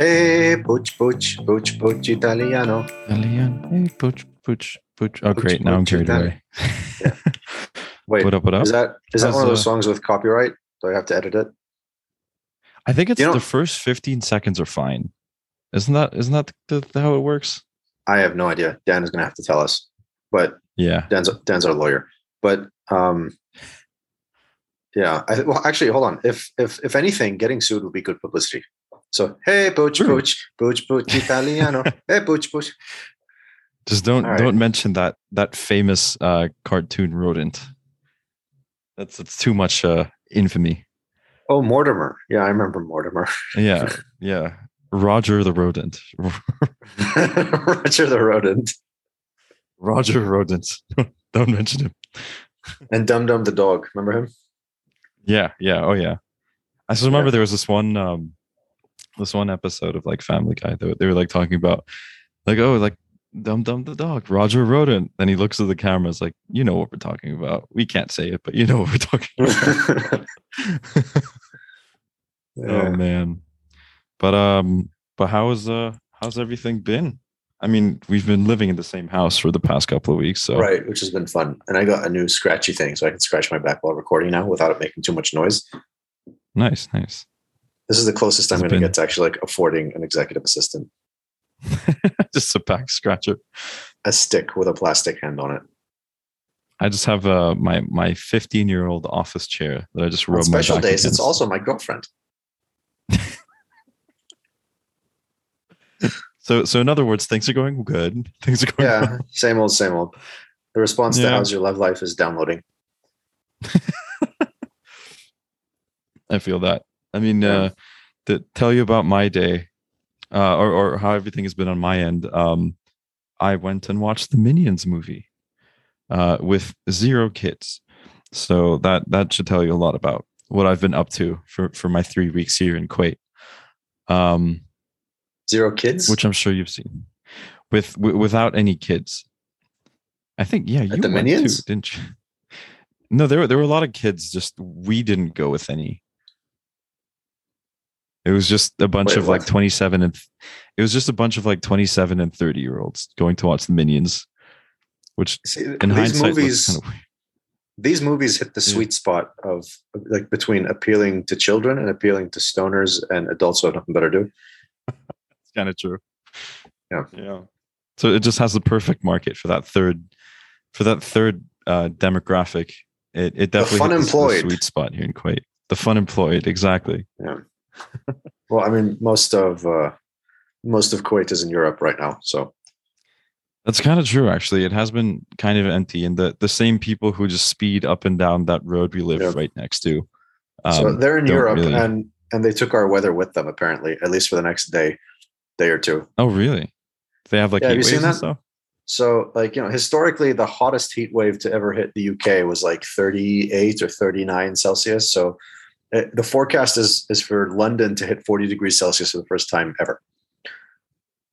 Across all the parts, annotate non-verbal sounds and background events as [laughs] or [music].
Hey, pooch, pooch, pooch, pooch, Italiano. Italian. Hey, pooch, pooch, pooch. Oh, Pooch, great. Now I'm carried away. Yeah. Wait, What up, what up? is that is that How's, one of those uh, songs with copyright? Do I have to edit it? I think it's You know- the first 15 seconds are fine. Isn't that isn't that the, the, how it works? I have no idea. Dan is going to have to tell us. But Yeah. Dan's Dan's our lawyer. But um, yeah. I, well, actually, hold on. If if if anything, getting sued would be good publicity. So hey, pooch, True. pooch, pooch, pooch, Italiano. [laughs] hey, pooch, pooch. Just don't right. don't mention that that famous uh cartoon rodent. That's that's too much uh infamy. Oh, Mortimer. Yeah, I remember Mortimer. Yeah. [laughs] yeah. [laughs] Roger the rodent. Roger the rodent Roger rodent. don't mention him. and Dum Dum the dog. Remember him? Yeah, yeah, oh yeah. I just remember Yeah. there was this one um this one episode of like Family Guy that they were like talking about like oh like Dum Dum the dog, Roger Rodent. Then he looks at the camera, it's like, you know what we're talking about. We can't say it, but you know what we're talking about. [laughs] Yeah. Oh man. But um but how is uh how's everything been? I mean, we've been living in the same house for the past couple of weeks, so Right, which has been fun. And I got a new scratchy thing, so I can scratch my back while recording now without it making too much noise. nice, nice. This is the closest I'm going to get to actually like affording an executive assistant. [laughs] just a back scratcher. A stick with a plastic hand on it. I just have uh my my 15 year old office chair that I just rub On my special back days, it's also my girlfriend. [laughs] so so in other words, things are going good. Things are going Yeah, same old, same old. The response to how's your love life is downloading. [laughs] I feel that. I mean, Yeah. uh to tell you about my day, uh, or or how everything has been on my end. Um, I went and watched the Minions movie, uh, with zero kids. So that that should tell you a lot about what I've been up to for for my three weeks here in Kuwait. Um, Zero kids? which I'm sure you've seen, with w- without any kids. I think yeah, you the went Minions? too, didn't you? No, there were there were a lot of kids. Just we didn't go with any. It was just a bunch Wait, of like 27 and th- it was just a bunch of like 27 and 30 year olds going to watch the Minions, which See, in these hindsight movies, kind of weird. these movies hit the Yeah. sweet spot of like between appealing to children and appealing to stoners and adults who have nothing better to do. [laughs] It's kind of true. Yeah. Yeah. So it just has the perfect market for that third for that third uh demographic. It it definitely fun hit the- the employed. sweet spot here in Kuwait. The fun employed, exactly. Yeah. Well, I mean, most of uh, most of Kuwait is in Europe right now, so That's kind of true, actually. It has been kind of empty, and the the same people who just speed up and down that road we live Yeah. right next to. so um, they're in Europe, really- and and they took our weather with them apparently, at least for the next day, day or two. oh, really? They have like Yeah, have heat you seen that? stuff. So, like you know, historically, the hottest heat wave to ever hit the UK was like 38 or 39 Celsius. So, Uh, the forecast is is for London to hit 40 degrees Celsius for the first time ever.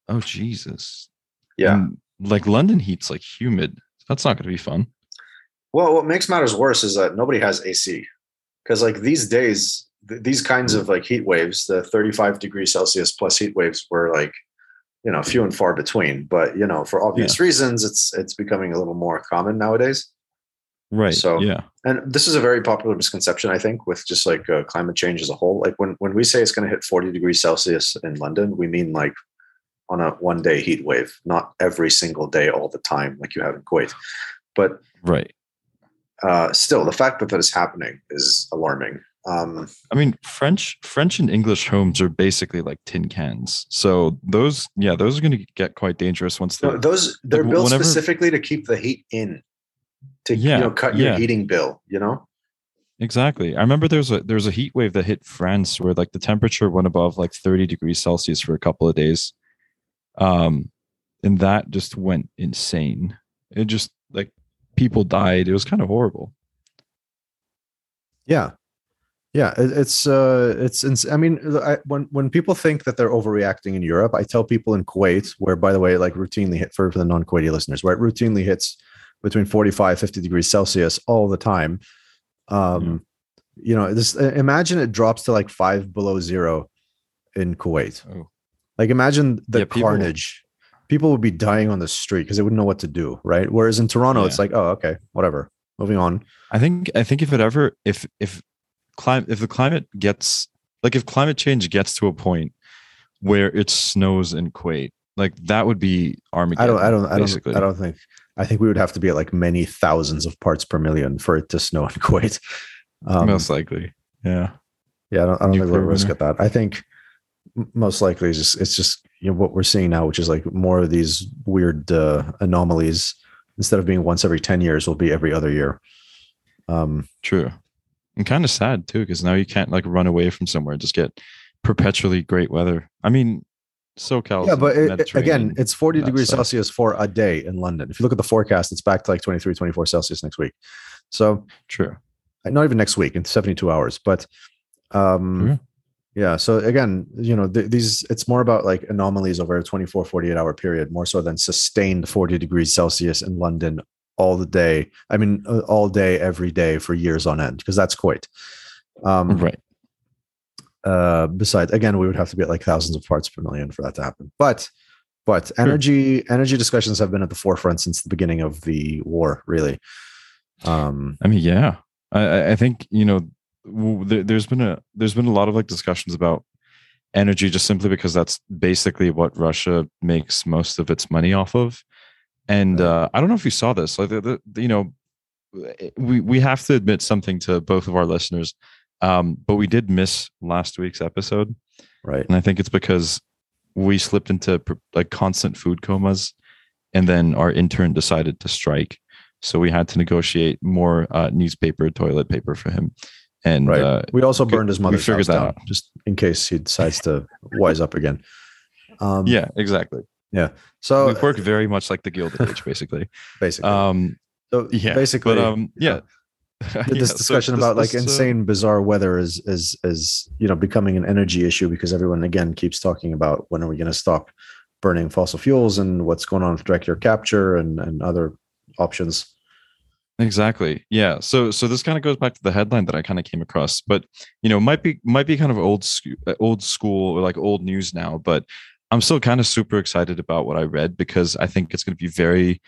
Oh Jesus! Yeah. And, like London heat's like humid. That's not going to be fun. Well, what makes matters worse is that nobody has AC because, like these days, th- these kinds of like heat waves, the 35 degrees Celsius plus heat waves, were like, you know, few and far between. But you know, for obvious reasons, it's it's becoming a little more common nowadays. Right. So- yeah. And this is a very popular misconception, I think, with just like uh, climate change as a whole. Like when when we say it's going to hit 40 degrees Celsius in London, we mean like on a one day heat wave, not every single day all the time like you have in Kuwait. But Right. uh, still, the fact that that is happening is alarming. Um, I mean, French, French and English homes are basically like tin cans. So those, yeah, those are going to get quite dangerous once they're. those they're Like, built whenever- specifically to keep the heat in, to Yeah, you know cut your yeah. heating bill. You know, Exactly. I remember there was a there was a heat wave that hit France where like the temperature went above like 30 degrees Celsius for a couple of days. Um and that just went insane. It just like people died. It was kind of horrible. Yeah, yeah. It's uh, it's. ins- I mean, I, when when people think that they're overreacting in Europe, I tell people in Kuwait, where by the way, like routinely hit for, for the non-Kuwaiti listeners, where it Routinely hits between 45, 50 degrees Celsius all the time. Um, you know, this imagine it drops to like five below zero in Kuwait. Oh. Like imagine the Yeah, carnage. People would be dying on the street because they wouldn't know what to do, right? Whereas in Toronto, it's like, oh, okay, whatever. Moving on. I think I think if it ever if if climate if the climate gets like if climate change gets to a point where it snows in Kuwait, like that would be Armageddon. I don't, I don't, I don't, I don't think. I think we would have to be at like many thousands of parts per million for it to snow [laughs] in Kuwait. Um, most likely. Yeah. yeah, I don't, I don't think we'll risk at that. I think most likely it's just it's just you know what we're seeing now, which is like more of these weird uh, anomalies. Instead of being once every ten years, will be every other year. Um, True. And kind of sad too, because now you can't like run away from somewhere and just get perpetually great weather. I mean, SoCal. yeah, but it, again, it's 40 degrees uh, Celsius for a day in London. If you look at the forecast, it's back to like 23, 24 Celsius next week. So true. not even next week in 72 hours but um Sure. yeah so again you know th- these it's more about like anomalies over a 24 48 hour period more so than sustained 40 degrees celsius in london all the day i mean uh, all day every day for years on end because that's quite um Right. Uh besides again we would have to be at like thousands of parts per million for that to happen but but energy energy discussions have been at the forefront since the beginning of the war really um I mean, yeah. I- I, think you know there, there's been a there's been a lot of like discussions about energy just simply because that's basically what Russia makes most of its money off of. And uh, I don't know if you saw this. Like the, the- you know, we we have to admit something to both of our listeners. Um, but we did miss last week's episode, right and I think it's because we slipped into like constant food comas, and then our intern decided to strike, so we had to negotiate more uh, newspaper, toilet paper for him, and Right. uh, we also burned his we mother's figured house down, out. just in case he decides to wise up again. Um, yeah, exactly. Yeah. So we work very much like the Gilded Age, basically. [laughs] basically, Um, so yeah, basically, but um, yeah. [laughs] Yeah, this so discussion this- about like this, uh, insane, bizarre weather is is is you know becoming an energy issue because everyone again keeps talking about when are we going to stop burning fossil fuels and what's going on with direct air capture and and other options. Exactly. Yeah. So so this kind of goes back to the headline that I kind of came across, but you know, might be might be kind of old school, old school or like old news now, but I'm still kind of super excited about what I read because I think it's going to be very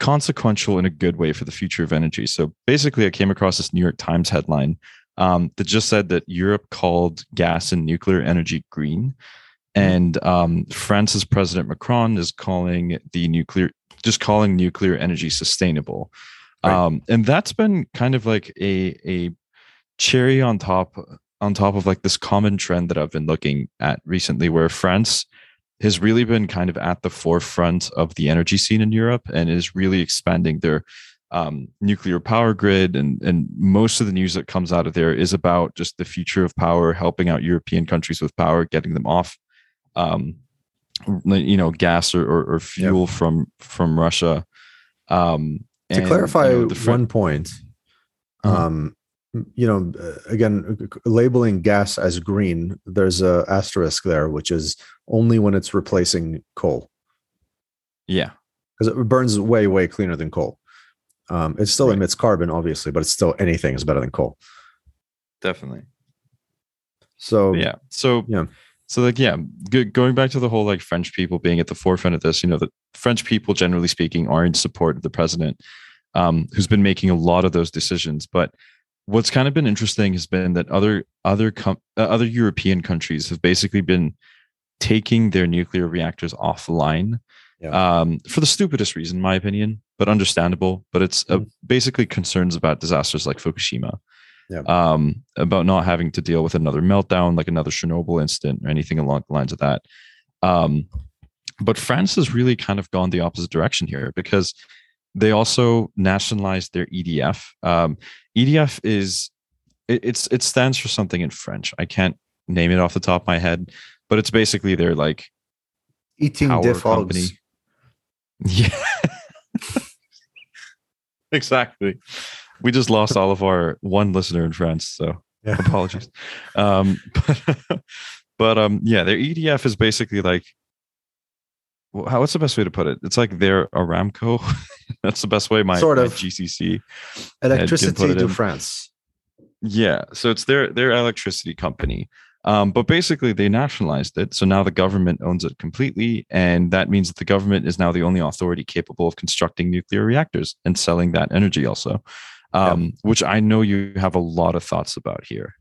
consequential in a good way for the future of energy. So basically, I came across this New York Times headline um, that just said that Europe called gas and nuclear energy green, and um, France's President Macron is calling the nuclear just calling nuclear energy sustainable. Right. Um, and that's been kind of like a a cherry on top on top of like this common trend that I've been looking at recently, where France has really been kind of at the forefront of the energy scene in Europe and is really expanding their um, nuclear power grid. And, and most of the news that comes out of there is about just the future of power, helping out European countries with power, getting them off, um, you know, gas or, or, or fuel from from Russia. Um, to and, clarify you know, the Fr- one point Uh-huh. You know uh, again uh, labeling gas as green there's a asterisk there which is only when it's replacing coal yeah, because it burns way way cleaner than coal um it still Right. emits carbon obviously but it's still anything is better than coal definitely. so yeah so yeah. so like yeah go, going back to the whole like french people being at the forefront of this you know the french people generally speaking are in support of the president um, who's been making a lot of those decisions but what's kind of been interesting has been that other other com- uh, other european countries have basically been taking their nuclear reactors offline Yeah. um, for the stupidest reason in my opinion but understandable but it's uh, Mhm. basically concerns about disasters like fukushima Yeah. um, about not having to deal with another meltdown, like another Chernobyl incident or anything along the lines of that. Um, but France has really kind of gone the opposite direction here because they also nationalized their EDF. Um, EDF is it, it's it stands for something in French. I can't name it off the top of my head, but it's basically their like eating company. [laughs] Yeah. [laughs] exactly. We just lost all of our one listener in France, so Yeah. apologies. Um, [laughs] but, but um, yeah, their EDF is basically like, how? What's the best way to put it? It's like their Aramco. [laughs] That's the best way. My Sort my of. GCC. electricity to france Yeah, so it's their their electricity company. Um, but basically, they nationalized it. So now the government owns it completely. And that means that the government is now the only authority capable of constructing nuclear reactors and selling that energy also, um, yeah. which I know you have a lot of thoughts about here.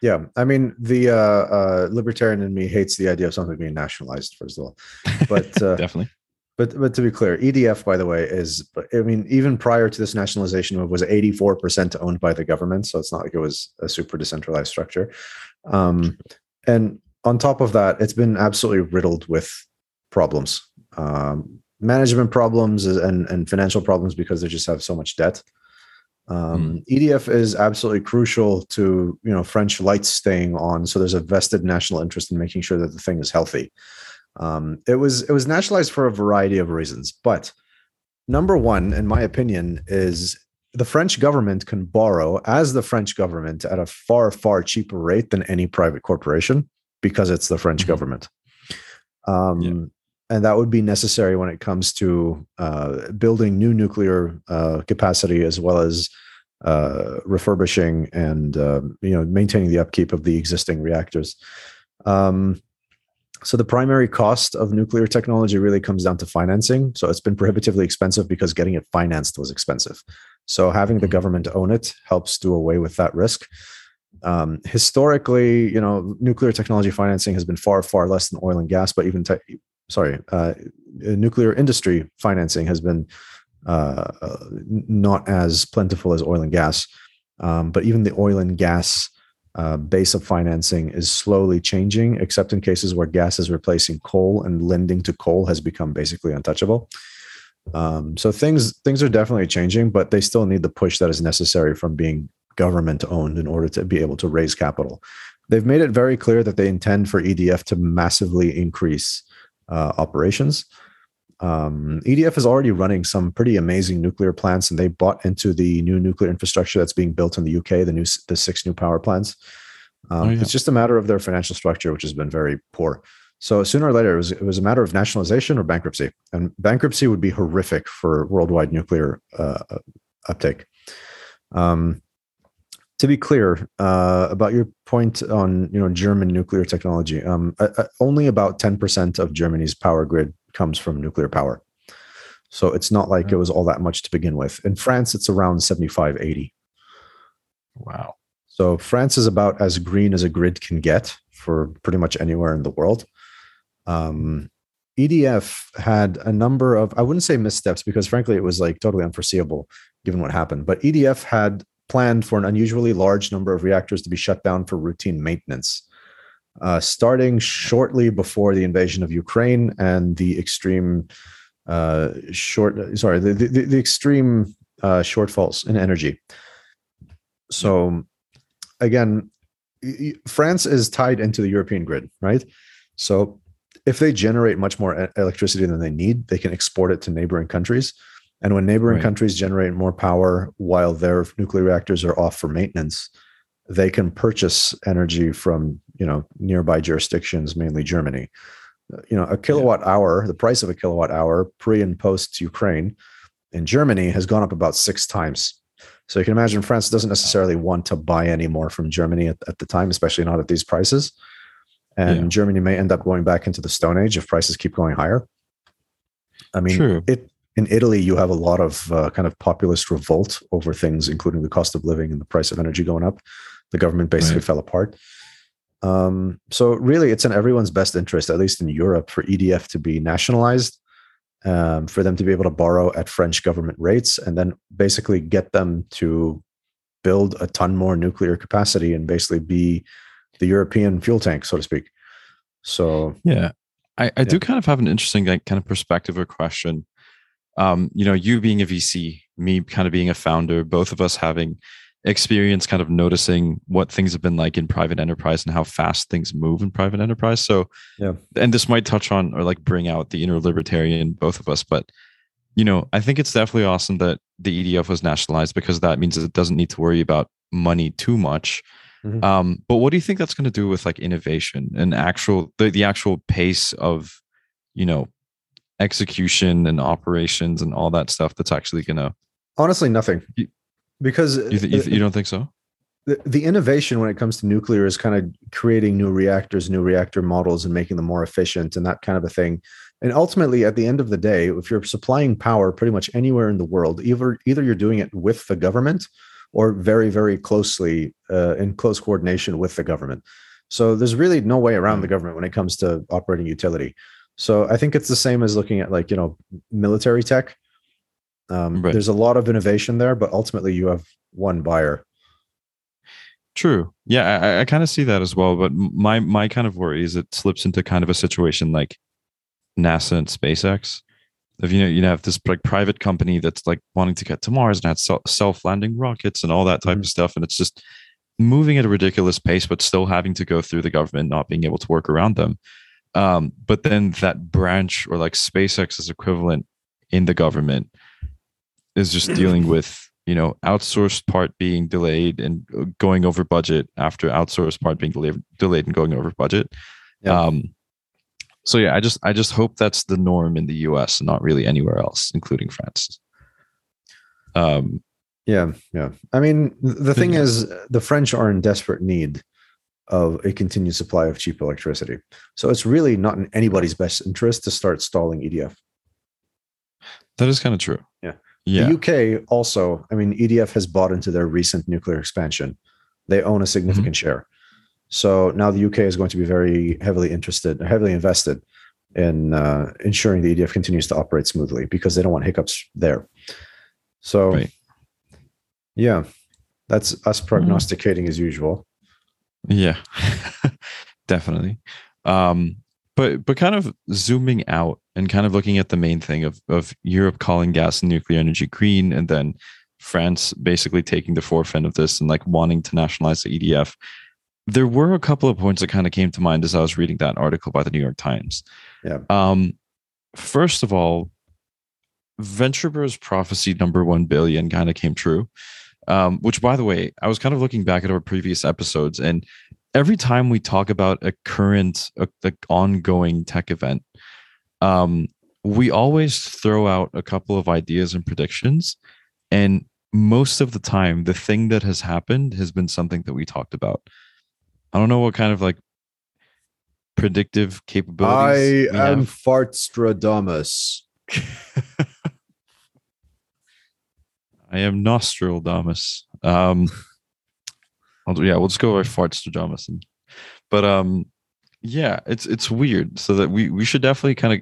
Yeah. I mean, the uh, uh, libertarian in me hates the idea of something being nationalized, first of all. But [laughs] uh, definitely. But but to be clear, EDF, by the way, is I mean, even prior to this nationalization move, was 84% owned by the government. So it's not like it was a super decentralized structure. Um, and on top of that, it's been absolutely riddled with problems, um, management problems and, and financial problems because they just have so much debt. Um, mm. EDF is absolutely crucial to you know French lights staying on. So there's a vested national interest in making sure that the thing is healthy. Um, it was it was nationalized for a variety of reasons, but number one, in my opinion, is the French government can borrow as the French government at a far far cheaper rate than any private corporation because it's the French mm-hmm. government. Um, yeah. And that would be necessary when it comes to uh, building new nuclear uh, capacity as well as uh, refurbishing and um, you know maintaining the upkeep of the existing reactors. Um, so the primary cost of nuclear technology really comes down to financing. So it's been prohibitively expensive because getting it financed was expensive. So having the mm-hmm. government own it helps do away with that risk. Um, historically, you know, nuclear technology financing has been far, far less than oil and gas. But even, te- sorry, uh, nuclear industry financing has been uh, uh, not as plentiful as oil and gas. Um, but even the oil and gas uh, base of financing is slowly changing, except in cases where gas is replacing coal and lending to coal has become basically untouchable. Um, so things things are definitely changing, but they still need the push that is necessary from being government owned in order to be able to raise capital. They've made it very clear that they intend for EDF to massively increase uh, operations. Um, EDF is already running some pretty amazing nuclear plants, and they bought into the new nuclear infrastructure that's being built in the UK. The new the six new power plants. Um, oh, yeah. It's just a matter of their financial structure, which has been very poor. So sooner or later, it was, it was a matter of nationalization or bankruptcy, and bankruptcy would be horrific for worldwide nuclear uh, uptake. Um, to be clear uh, about your point on you know German nuclear technology, um, uh, only about ten percent of Germany's power grid comes from nuclear power. So it's not like it was all that much to begin with. In France, it's around 75, 80. Wow. So France is about as green as a grid can get for pretty much anywhere in the world. Um, EDF had a number of, I wouldn't say missteps because frankly, it was like totally unforeseeable given what happened. But EDF had planned for an unusually large number of reactors to be shut down for routine maintenance uh, starting shortly before the invasion of Ukraine and the extreme uh, short, sorry, the, the, the extreme uh, shortfalls in energy. So, again, France is tied into the European grid, right? So, if they generate much more electricity than they need, they can export it to neighboring countries. And when neighboring right. countries generate more power while their nuclear reactors are off for maintenance, they can purchase energy from you know nearby jurisdictions, mainly Germany. Uh, you know, a kilowatt yeah. hour, the price of a kilowatt hour pre and post Ukraine in Germany has gone up about six times. So you can imagine France doesn't necessarily want to buy any more from Germany at, at the time, especially not at these prices. And yeah. Germany may end up going back into the Stone Age if prices keep going higher. I mean, True. it in Italy, you have a lot of uh, kind of populist revolt over things, including the cost of living and the price of energy going up. The government basically right. fell apart. Um, so really, it's in everyone's best interest, at least in Europe, for EDF to be nationalized, um, for them to be able to borrow at French government rates, and then basically get them to build a ton more nuclear capacity and basically be the European fuel tank, so to speak. So yeah, I, I yeah. do kind of have an interesting like, kind of perspective or question. Um, you know, you being a VC, me kind of being a founder, both of us having experience kind of noticing what things have been like in private enterprise and how fast things move in private enterprise. So, yeah. And this might touch on or like bring out the inner libertarian, both of us, but you know, I think it's definitely awesome that the EDF was nationalized because that means it doesn't need to worry about money too much. Mm-hmm. Um, but what do you think that's going to do with like innovation and actual the, the actual pace of, you know, execution and operations and all that stuff that's actually going to honestly nothing because you, th- you, th- you don't think so the, the innovation when it comes to nuclear is kind of creating new reactors, new reactor models, and making them more efficient and that kind of a thing. And ultimately, at the end of the day, if you're supplying power pretty much anywhere in the world, either either you're doing it with the government or very, very closely uh, in close coordination with the government. So there's really no way around the government when it comes to operating utility. So I think it's the same as looking at like you know military tech. Um, Right. There's a lot of innovation there, but ultimately you have one buyer. True. Yeah, I- I, kind of see that as well. But my my kind of worry is it slips into kind of a situation like NASA and SpaceX. If you know, you have this like private company that's like wanting to get to Mars and has self landing rockets and all that type Mhm. of stuff, and it's just moving at a ridiculous pace, but still having to go through the government not being able to work around them. Um, but then that branch or like SpaceX's equivalent in the government is just [clears throat] dealing with you know outsourced part being delayed and uh, going over budget after outsourced part being delayed, delayed and going over budget. Yeah. Um, so yeah, I just I just hope that's the norm in the U.S. and not really anywhere else, including France. Um, Yeah, yeah. I mean, the thing Yeah. is, the French are in desperate need of a continued supply of cheap electricity. So it's really not in anybody's best interest to start stalling EDF. that is kind of true. Yeah. Yeah. The UK also, I mean, EDF has bought into their recent nuclear expansion. They own a significant Mm-hmm. share. So now the UK is going to be very heavily interested, heavily invested in uh, ensuring the EDF continues to operate smoothly because they don't want hiccups there. So, Right. yeah, that's us prognosticating as usual. Yeah, [laughs] definitely. Um, but but kind of zooming out and kind of looking at the main thing of of Europe calling gas and nuclear energy green, and then France basically taking the forefront of this and like wanting to nationalize the EDF. There were a couple of points that kind of came to mind as I was reading that article by the New York Times. Yeah. Um, first of all, VentureBro's prophecy number one billion kind of came true. Um, which, by the way, I was kind of looking back at our previous episodes, and every time we talk about a current, a, like ongoing tech event, um, we always throw out a couple of ideas and predictions, and most of the time, the thing that has happened has been something that we talked about. I don't know what kind of like predictive I capabilities. we am have. Fartstradamus. [laughs] I am Nostradamus. Um, [laughs] do- yeah, we'll just go with Fartstradamus. And, but um, yeah, it's it's weird. So that we we should definitely kind of,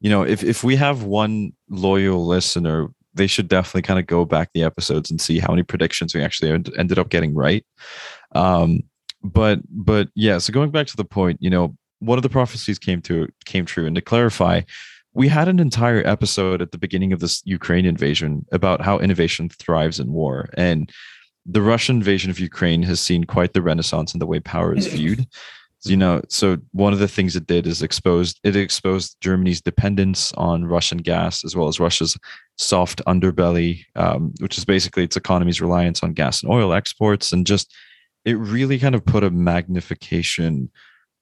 you know, if if we have one loyal listener, they should definitely kind of go back the episodes and see how many predictions we actually end- ended up getting right. Um, but but yeah, so going back to the point, you know, one of the prophecies came to came true. And to clarify, we had an entire episode at the beginning of this Ukraine invasion about how innovation thrives in war. And the Russian invasion of Ukraine has seen quite the renaissance in the way power is [laughs] viewed. You know, so one of the things it did is exposed it exposed Germany's dependence on Russian gas as well as Russia's soft underbelly, um, which is basically its economy's reliance on gas and oil exports, and just it really kind of put a magnification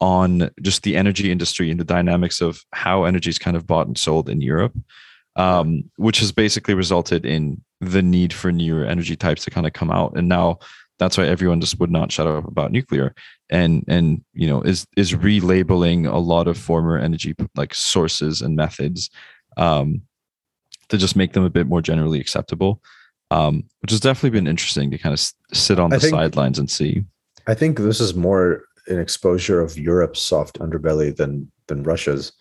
on just the energy industry and the dynamics of how energy is kind of bought and sold in Europe, um, which has basically resulted in the need for newer energy types to kind of come out. And now that's why everyone just would not shut up about nuclear and and you know is is relabeling a lot of former energy like sources and methods um, to just make them a bit more generally acceptable. Um, which has definitely been interesting to kind of sit on the think- sidelines and see. I think this is more an exposure of Europe's soft underbelly than than Russia's.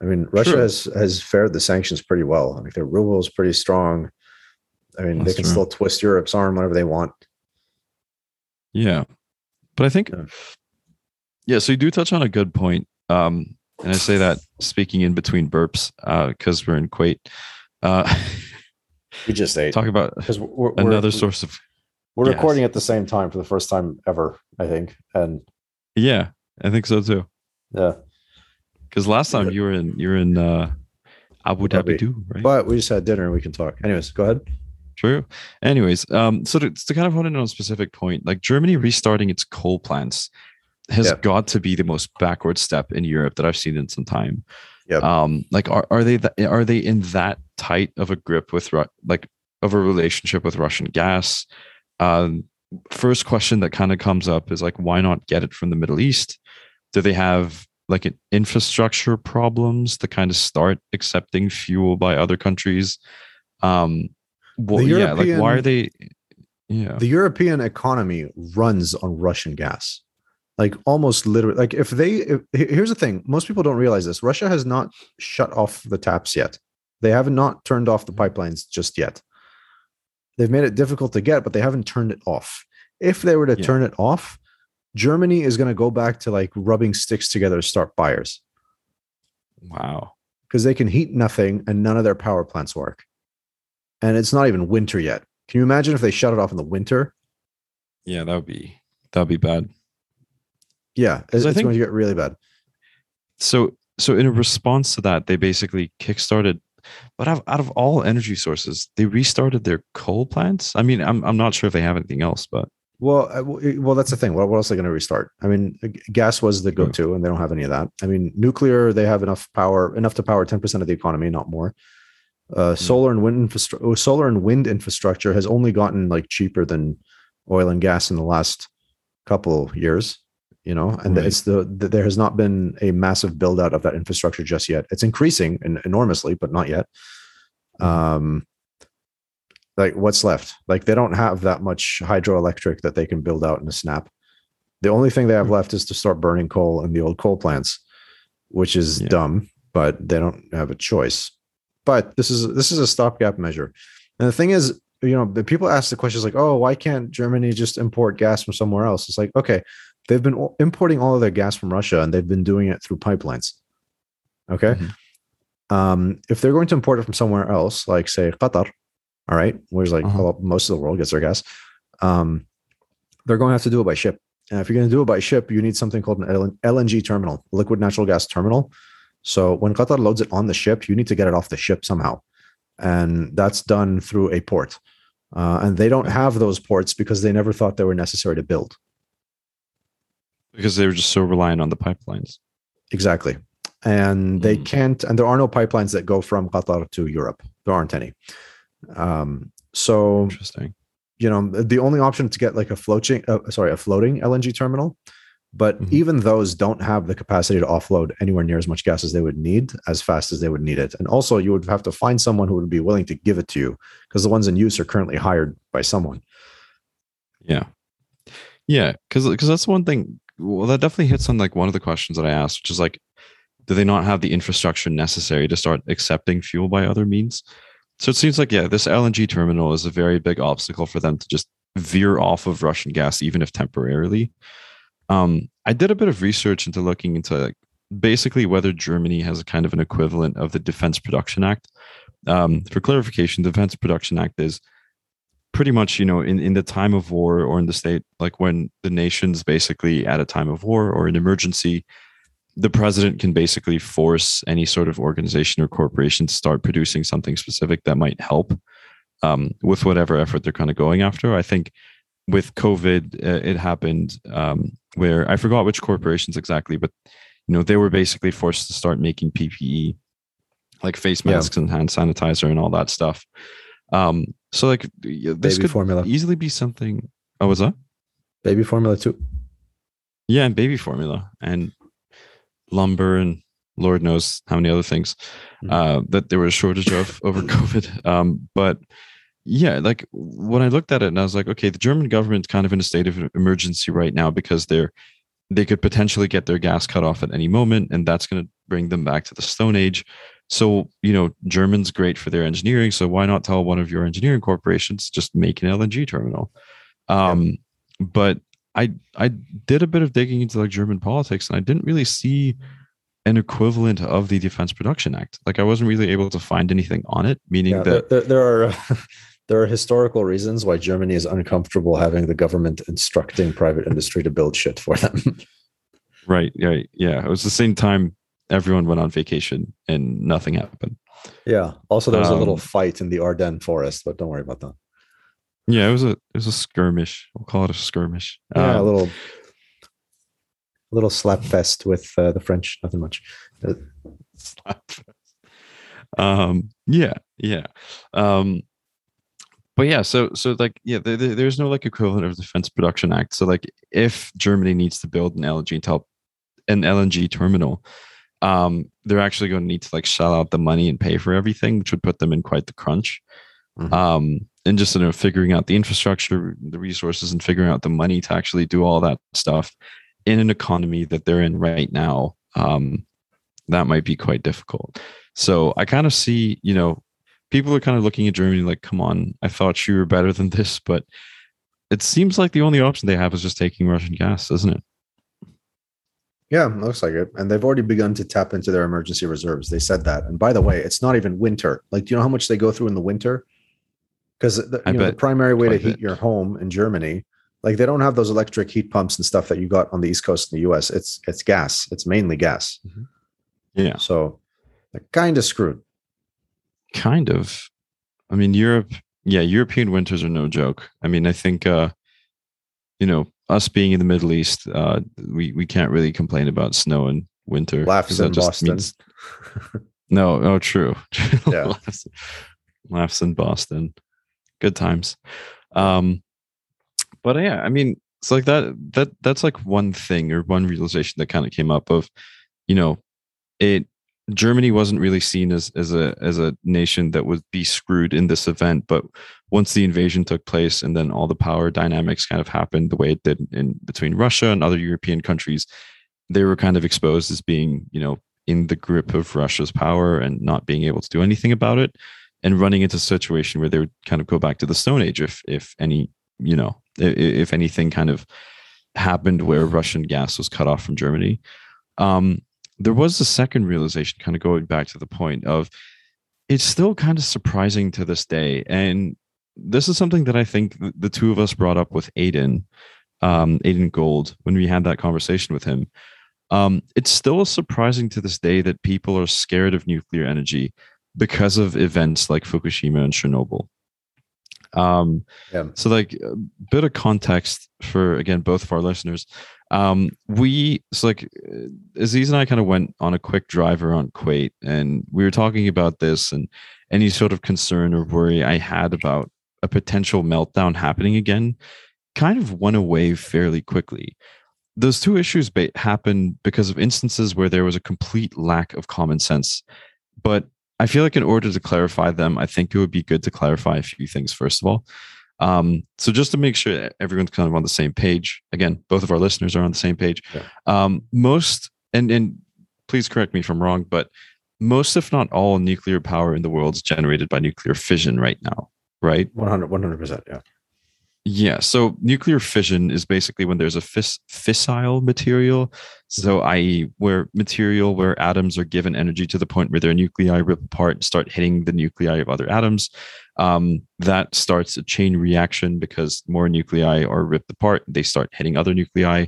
I mean, Russia has has fared the sanctions pretty well. Like their ruble is pretty strong. I mean, That's they can true. still twist Europe's arm whenever they want. Yeah. But I think Yeah. yeah, so you do touch on a good point. Um, and I say that speaking in between burps, uh, because we're in Kuwait. Uh [laughs] We just ate talk about because we're, we're, another source of We're gas. recording at the same time for the first time ever, I think. And yeah, I think so too. yeah, Because last time you were in you were in uh Abu. Dhabi too, right? but we just had dinner and we can talk. Anyways, go ahead. True. Anyways, um, so to, to kind of hone in on a specific point, like Germany restarting its coal plants has Yeah. got to be the most backward step in Europe that I've seen in some time. Yeah. Um, like are are they th- are they in that tight of a grip with Ru- like of a relationship with Russian gas? Um, first question that kind of comes up is like, why not get it from the Middle East? Do they have like an infrastructure problems to kind of start accepting fuel by other countries? Um, well, The yeah, like why are they? Yeah, the European economy runs on Russian gas. Like almost literally, like if they, if, here's the thing most people don't realize this Russia has not shut off the taps yet. They have not turned off the pipelines just yet. They've made it difficult to get, but they haven't turned it off. If they were to Yeah. turn it off, Germany is going to go back to like rubbing sticks together to start fires wow. because they can heat nothing and none of their power plants work. And it's not even winter yet. Can you imagine if they shut it off in the winter? Yeah, that would be that would be bad. Yeah, it's, I it's think- going to get really bad. so so in response to that they basically kickstarted but out of, all energy sources they restarted their coal plants i mean i'm, I'm not sure if they have anything else but Well, uh, well, that's the thing. What, what else are they going to restart? I mean, gas was the go-to, and they don't have any of that. I mean, nuclear, they have enough power, enough to power ten percent of the economy, not more. Uh, solar and wind infrastructure, solar and wind infrastructure has only gotten like cheaper than oil and gas in the last couple years. You know, and Right. it's the, the there has not been a massive build out of that infrastructure just yet. It's increasing en- enormously, but not yet. Um, like what's left like they don't have that much hydroelectric that they can build out in a snap the only thing they have Hmm. left is to start burning coal in the old coal plants which is Yeah. dumb but they don't have a choice but this is this is a stopgap measure and the thing is you know the people ask the questions like oh why can't germany just import gas from somewhere else it's like okay they've been importing all of their gas from russia and they've been doing it through pipelines okay Mhm. um, if they're going to import it from somewhere else like say qatar all right, where's like Uh-huh. most of the world gets their gas. Um, they're going to have to do it by ship. And if you're going to do it by ship, you need something called an LNG terminal, liquid natural gas terminal. So when Qatar loads it on the ship, you need to get it off the ship somehow, and that's done through a port. Uh, and they don't have those ports because they never thought they were necessary to build. Because they were just so reliant on the pipelines Exactly. And they Mm. can't, and there are no pipelines that go from Qatar to Europe. There aren't any. Um, so interesting you know the only option to get like a floating uh, sorry a floating lng terminal but Mhm. even those don't have the capacity to offload anywhere near as much gas as they would need as fast as they would need it and also you would have to find someone who would be willing to give it to you because the ones in use are currently hired by someone yeah yeah because because that's one thing well that definitely hits on like one of the questions that i asked which is like do they not have the infrastructure necessary to start accepting fuel by other means? So it seems like yeah this lng terminal is a very big obstacle for them to just veer off of russian gas even if temporarily. Um i did a bit of research into looking into like, basically whether germany has a kind of an equivalent of the defense production act. Um, for clarification the defense production act is pretty much you know in, in the time of war or in the state like when the nation's basically at a time of war or an emergency the president can basically force any sort of organization or corporation to start producing something specific that might help um, with whatever effort they're kind of going after i think with covid uh, it happened um, where i forgot which corporations exactly but you know they were basically forced to start making ppe like face Yeah. masks and hand sanitizer and all that stuff um, so like this baby could formula easily be something. Oh, was that? baby formula too Yeah, and baby formula and lumber and Lord knows how many other things Mhm. uh, that there was a shortage of [laughs] over COVID. Um, but yeah, like when I looked at it and I was like, okay, the German government's kind of in a state of emergency right now because they're they could potentially get their gas cut off at any moment, and that's going to bring them back to the Stone Age. So you know, German's great for their engineering. So why not tell one of your engineering corporations just make an LNG terminal? Um, But I I did a bit of digging into like German politics, and I didn't really see an equivalent of the Defense Production Act. Like I wasn't really able to find anything on it, meaning yeah, that there, there, there are [laughs] there are historical reasons why germany is uncomfortable having the government instructing private industry to build shit for them [laughs] right, right, yeah, it was the same time everyone went on vacation and nothing happened. yeah also there was a little Um, fight in the ardennes forest but don't worry about that Yeah, it was a it was a skirmish. We'll call it a skirmish. yeah a Um, little a little slap fest with uh, the french nothing much Uh, slap. um, yeah, yeah. Um, but yeah, so so like yeah, there, there's no like equivalent of Defense Production Act. So like if Germany needs to build an LNG top, an LNG terminal, um, they're actually going to need to like shell out the money and pay for everything, which would put them in quite the crunch. Mm-hmm. Um, and just you know figuring out the infrastructure, the resources, and figuring out the money to actually do all that stuff in an economy that they're in right now. Um, that might be quite difficult. So I kind of see, you know, people are kind of looking at Germany like, come on, I thought you were better than this, but it seems like the only option they have is just taking Russian gas, doesn't it? Yeah, looks like it. And they've already begun to tap into their emergency reserves. They said that. And by the way, it's not even winter. Like, do you know how much they go through in the winter? Because the, know, the primary way to heat your home in Germany, like they don't have those electric heat pumps and stuff that you got on the East Coast in the US. It's it's gas. It's mainly gas. Mm-hmm. Yeah. So they're kind of screwed. Kind of. I mean, Europe, yeah, European winters are no joke. I mean, I think, uh, you know, us being in the Middle East, uh, we, we can't really complain about snow and winter. Laughs in Boston. Means, no, oh, true. [laughs] Yeah. laughs, laughs in Boston. Good times. Um, but yeah, I mean, it's like that, that, that's like one thing or one realization that kind of came up of, you know, it Germany wasn't really seen as as a as a nation that would be screwed in this event, but once the invasion took place and then all the power dynamics kind of happened the way it did in between Russia and other European countries, they were kind of exposed as being, you know, in the grip of Russia's power and not being able to do anything about it and running into a situation where they would kind of go back to the stone age if if any, you know, if, if anything kind of happened where Russian gas was cut off from Germany. Um, there was a second realization, kind of going back to the point of it's still kind of surprising to this day. And this is something that I think the two of us brought up with Aiden, um, Aiden Gold, when we had that conversation with him. Um, it's still surprising to this day that people are scared of nuclear energy because of events like Fukushima and Chernobyl. Um, yeah. So, like a bit of context for again both of our listeners. Um, we so like uh, Aziz and I kind of went on a quick drive around Kuwait, and we were talking about this and any sort of concern or worry I had about a potential meltdown happening again kind of went away fairly quickly. Those two issues ba- happened because of instances where there was a complete lack of common sense. But I feel like in order to clarify them, I think it would be good to clarify a few things first of all. Um, so just to make sure everyone's kind of on the same page, again, both of our listeners are on the same page. Yeah. Um, most and and please correct me if I'm wrong, but most, if not all, nuclear power in the world is generated by nuclear fission right now, right? 100 percent, yeah. Yeah. So nuclear fission is basically when there's a fiss- fissile material. So, i.e., where material where atoms are given energy to the point where their nuclei rip apart and start hitting the nuclei of other atoms. Um, that starts a chain reaction because more nuclei are ripped apart. They start hitting other nuclei,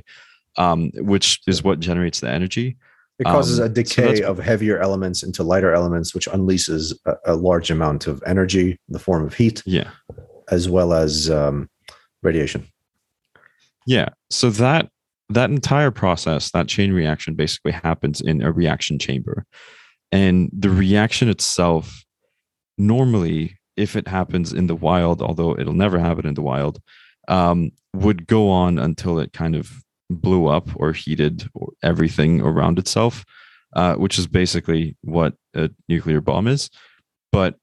um, which is what generates the energy. It causes um, a decay so of heavier elements into lighter elements, which unleashes a, a, large amount of energy in the form of heat. Yeah. As well as um, radiation. Yeah. So that that entire process, that chain reaction basically happens in a reaction chamber. And the reaction itself, normally, if it happens in the wild, although it'll never happen in the wild, um, would go on until it kind of blew up or heated or everything around itself, uh, which is basically what a nuclear bomb is. But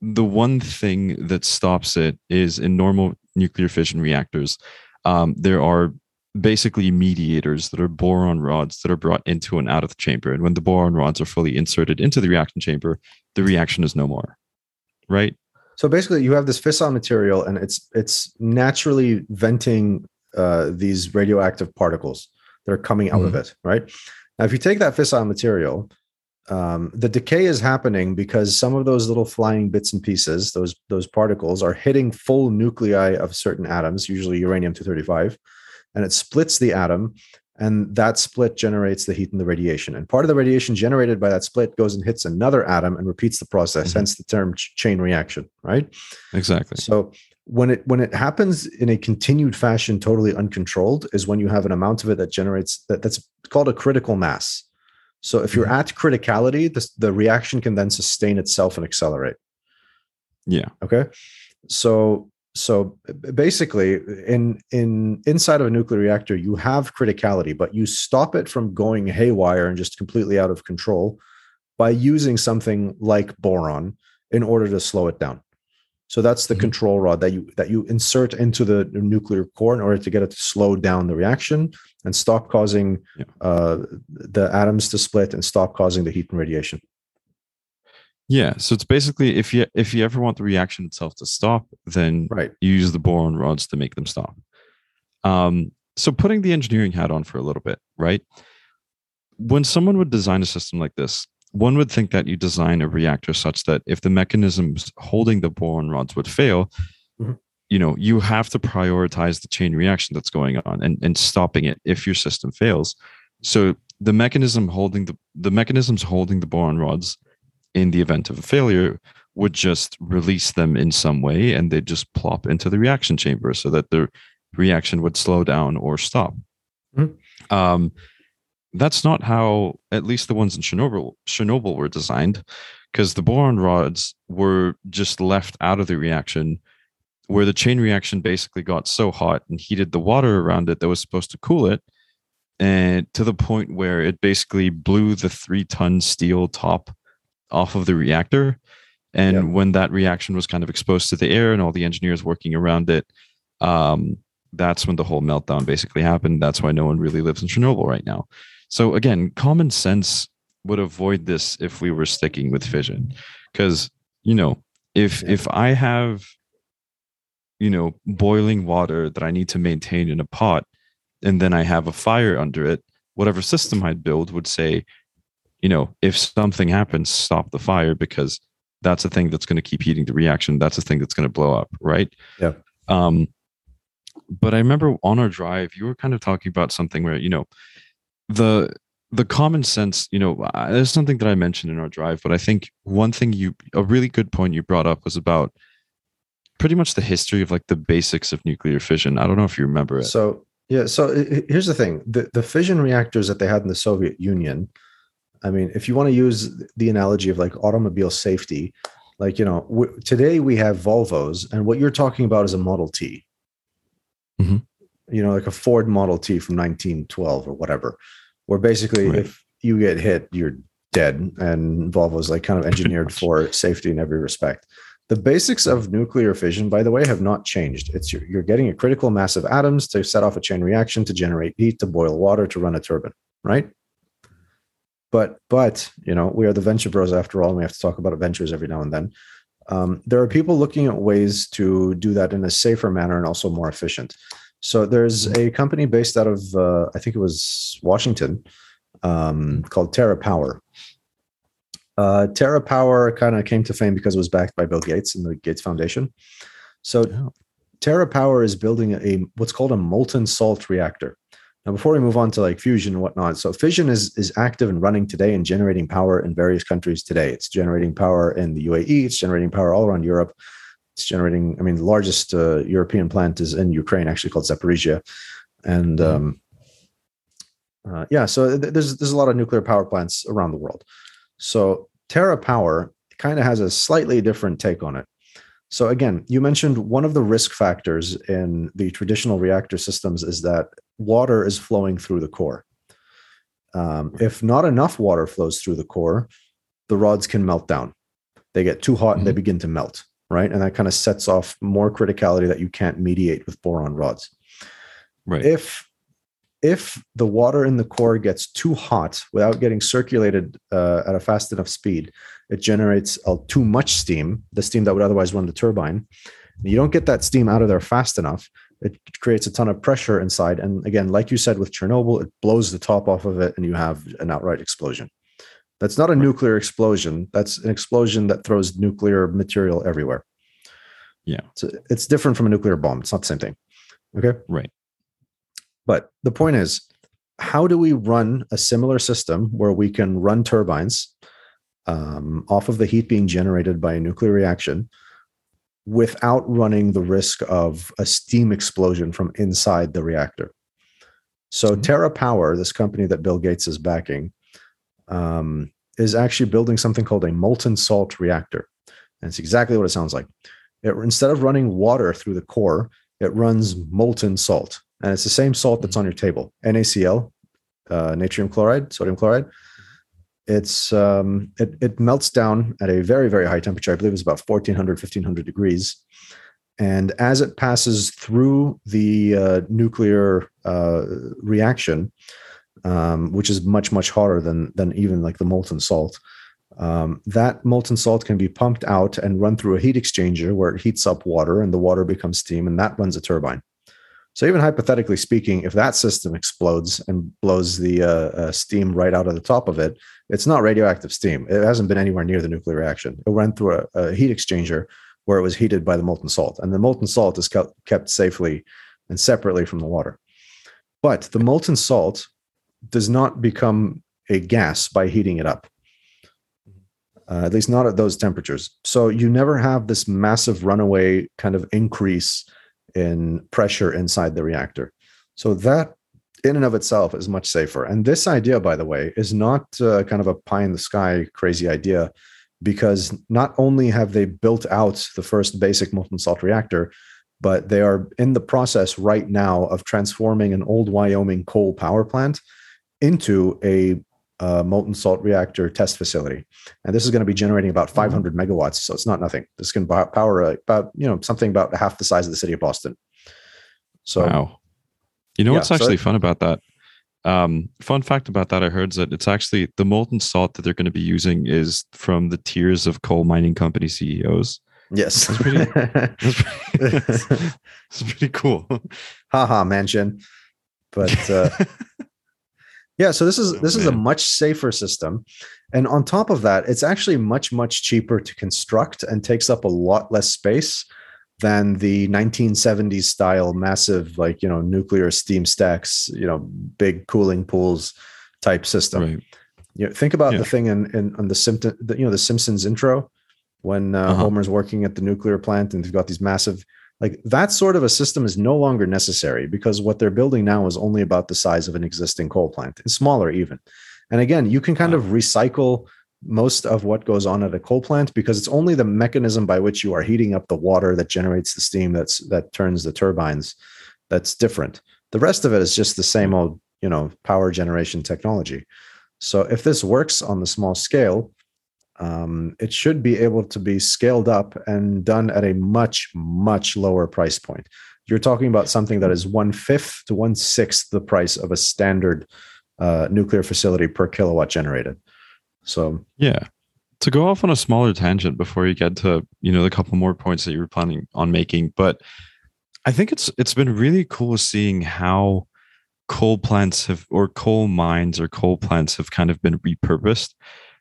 the one thing that stops it is in normal nuclear fission reactors, um, there are basically mediators that are boron rods that are brought into and out of the chamber. And when the boron rods are fully inserted into the reaction chamber, the reaction is no more. Right? So basically, you have this fissile material, and it's it's naturally venting uh, these radioactive particles that are coming out mm-hmm. of it. Right now, if you take that fissile material um, the decay is happening because some of those little flying bits and pieces, those those particles, are hitting full nuclei of certain atoms, usually uranium 235, and it splits the atom, and that split generates the heat and the radiation. And part of the radiation generated by that split goes and hits another atom and repeats the process. Mm-hmm. Hence the term ch- chain reaction, right? Exactly. So when it when it happens in a continued fashion, totally uncontrolled, is when you have an amount of it that generates that that's called a critical mass so if you're mm-hmm. at criticality, the, the reaction can then sustain itself and accelerate. Yeah. Okay. So so basically in in inside of a nuclear reactor you have criticality but you stop it from going haywire and just completely out of control by using something like boron in order to slow it down so that's the mm-hmm. control rod that you that you insert into the nuclear core in order to get it to slow down the reaction and stop causing yeah. uh, the atoms to split and stop causing the heat and radiation yeah, so it's basically if you if you ever want the reaction itself to stop, then right. use the boron rods to make them stop. Um, so putting the engineering hat on for a little bit, right? When someone would design a system like this, one would think that you design a reactor such that if the mechanisms holding the boron rods would fail, mm-hmm. you know, you have to prioritize the chain reaction that's going on and, and stopping it if your system fails. So the mechanism holding the the mechanisms holding the boron rods in the event of a failure would just release them in some way and they'd just plop into the reaction chamber so that the reaction would slow down or stop. Mm-hmm. Um, that's not how at least the ones in Chernobyl Chernobyl were designed because the boron rods were just left out of the reaction where the chain reaction basically got so hot and heated the water around it that was supposed to cool it and to the point where it basically blew the 3 ton steel top off of the reactor. And yep. when that reaction was kind of exposed to the air and all the engineers working around it, um, that's when the whole meltdown basically happened. That's why no one really lives in Chernobyl right now. So again, common sense would avoid this if we were sticking with fission, because you know, if yeah. if I have, you know, boiling water that I need to maintain in a pot, and then I have a fire under it, whatever system I'd build would say, you know, if something happens, stop the fire because that's the thing that's going to keep heating the reaction. That's the thing that's going to blow up, right? Yeah. Um, but I remember on our drive, you were kind of talking about something where you know, the the common sense, you know, uh, there's something that I mentioned in our drive, but I think one thing you, a really good point you brought up was about pretty much the history of like the basics of nuclear fission. I don't know if you remember it. So yeah, so here's the thing: the the fission reactors that they had in the Soviet Union I mean, if you want to use the analogy of like automobile safety, like, you know, w- today we have Volvos, and what you're talking about is a Model T. Mm-hmm. You know, like a Ford Model T from 1912 or whatever, where basically right. if you get hit, you're dead. And Volvo is like kind of engineered for safety in every respect. The basics of nuclear fission, by the way, have not changed. It's you're, you're getting a critical mass of atoms to set off a chain reaction to generate heat, to boil water, to run a turbine, right? But but you know we are the venture bros after all and we have to talk about adventures every now and then. Um, there are people looking at ways to do that in a safer manner and also more efficient. So there's a company based out of uh, i think it was washington um, called TerraPower uh, TerraPower kind of came to fame because it was backed by bill gates and the gates foundation. So Terra Power is building a what's called a molten salt reactor now, before we move on to like fusion and whatnot, so fission is is active and running today and generating power in various countries today. It's generating power in the UAE. It's generating power all around Europe. It's generating. I mean, the largest uh, European plant is in Ukraine, actually called Zaporizhia, and mm-hmm. um, uh, yeah. So there's there's a lot of nuclear power plants around the world. So TerraPower kind of has a slightly different take on it. So again, you mentioned one of the risk factors in the traditional reactor systems is that water is flowing through the core. Um, if not enough water flows through the core, the rods can melt down. They get too hot mm-hmm. and they mm-hmm. begin to melt, right? And that kind of sets off more criticality that you can't mediate with boron rods. Right. If if the water in the core gets too hot without getting circulated uh, at a fast enough speed, it generates uh, too much steam, the steam that would otherwise run the turbine. You don't get that steam out of there fast enough. It creates a ton of pressure inside. And again, like you said with Chernobyl, it blows the top off of it and you have an outright explosion. That's not a nuclear explosion. That's an explosion that throws nuclear material everywhere. Yeah. So it's different from a nuclear bomb. It's not the same thing. Okay. Right. But the point is, how do we run a similar system where we can run turbines um, off of the heat being generated by a nuclear reaction without running the risk of a steam explosion from inside the reactor? So, mm-hmm. TerraPower, this company that Bill Gates is backing, um, is actually building something called a molten salt reactor. And it's exactly what it sounds like. it instead of running water through the core, it runs molten salt, and it's the same salt that's on your table, NaCl, uh, natrium chloride, sodium chloride. It's um, it it melts down at a very very high temperature. I believe it's about 1400 1500 degrees, and as it passes through the uh, nuclear uh, reaction, um, which is much much hotter than than even like the molten salt. Um, that molten salt can be pumped out and run through a heat exchanger where it heats up water and the water becomes steam, and that runs a turbine. So even hypothetically speaking, if that system explodes and blows the uh, uh, steam right out of the top of it, it's not radioactive steam. It hasn't been anywhere near the nuclear reaction. It went through a, a heat exchanger where it was heated by the molten salt, and the molten salt is kept safely and separately from the water. But the molten salt does not become a gas by heating it up. Uh, at least not at those temperatures. So you never have this massive runaway kind of increase in pressure inside the reactor. So that in and of itself is much safer. And this idea, by the way, is not uh, kind of a pie in the sky crazy idea because not only have they built out the first basic molten salt reactor, but they are in the process right now of transforming an old Wyoming coal power plant into a uh, molten salt reactor test facility. And this is going to be generating about mm-hmm. 500 megawatts. So it's not nothing. This can power uh, about, you know, something about half the size of the city of Boston. So, wow. You know yeah, what's actually so fun about that? Um, fun fact about that I heard is that it's actually the molten salt that they're going to be using is from the tears of coal mining company CEOs. Yes. That's pretty, [laughs] that's pretty, [laughs] that's pretty cool. Haha, mansion. But uh, [laughs] yeah, so this is oh, this man. is a much safer system. And on top of that, it's actually much much cheaper to construct and takes up a lot less space than the 1970s style massive like, you know, nuclear steam stacks, you know, big cooling pools type system. Right. You know, think about yeah. the thing in, in on the Simpson, you know, the Simpsons intro when uh, uh-huh. Homer's working at the nuclear plant and they've got these massive like that sort of a system is no longer necessary because what they're building now is only about the size of an existing coal plant and smaller even and again you can kind of recycle most of what goes on at a coal plant because it's only the mechanism by which you are heating up the water that generates the steam that's that turns the turbines that's different. The rest of it is just the same old you know power generation technology. So if this works on the small scale um, it should be able to be scaled up and done at a much much lower price point. You're talking about something that is one fifth to one sixth the price of a standard uh, nuclear facility per kilowatt generated so yeah to go off on a smaller tangent before you get to you know the couple more points that you were planning on making but i think it's it's been really cool seeing how coal plants have or coal mines or coal plants have kind of been repurposed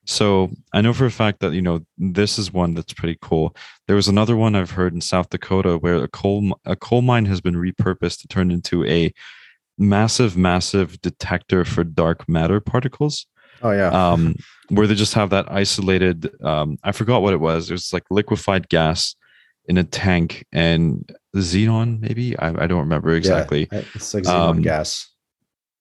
so I know for a fact that you know this is one that's pretty cool. There was another one I've heard in South Dakota where a coal a coal mine has been repurposed to turn into a massive, massive detector for dark matter particles. Oh yeah. Um, where they just have that isolated. Um, I forgot what it was. It was like liquefied gas in a tank and xenon, maybe I, I don't remember exactly. Yeah, it's like xenon um, gas.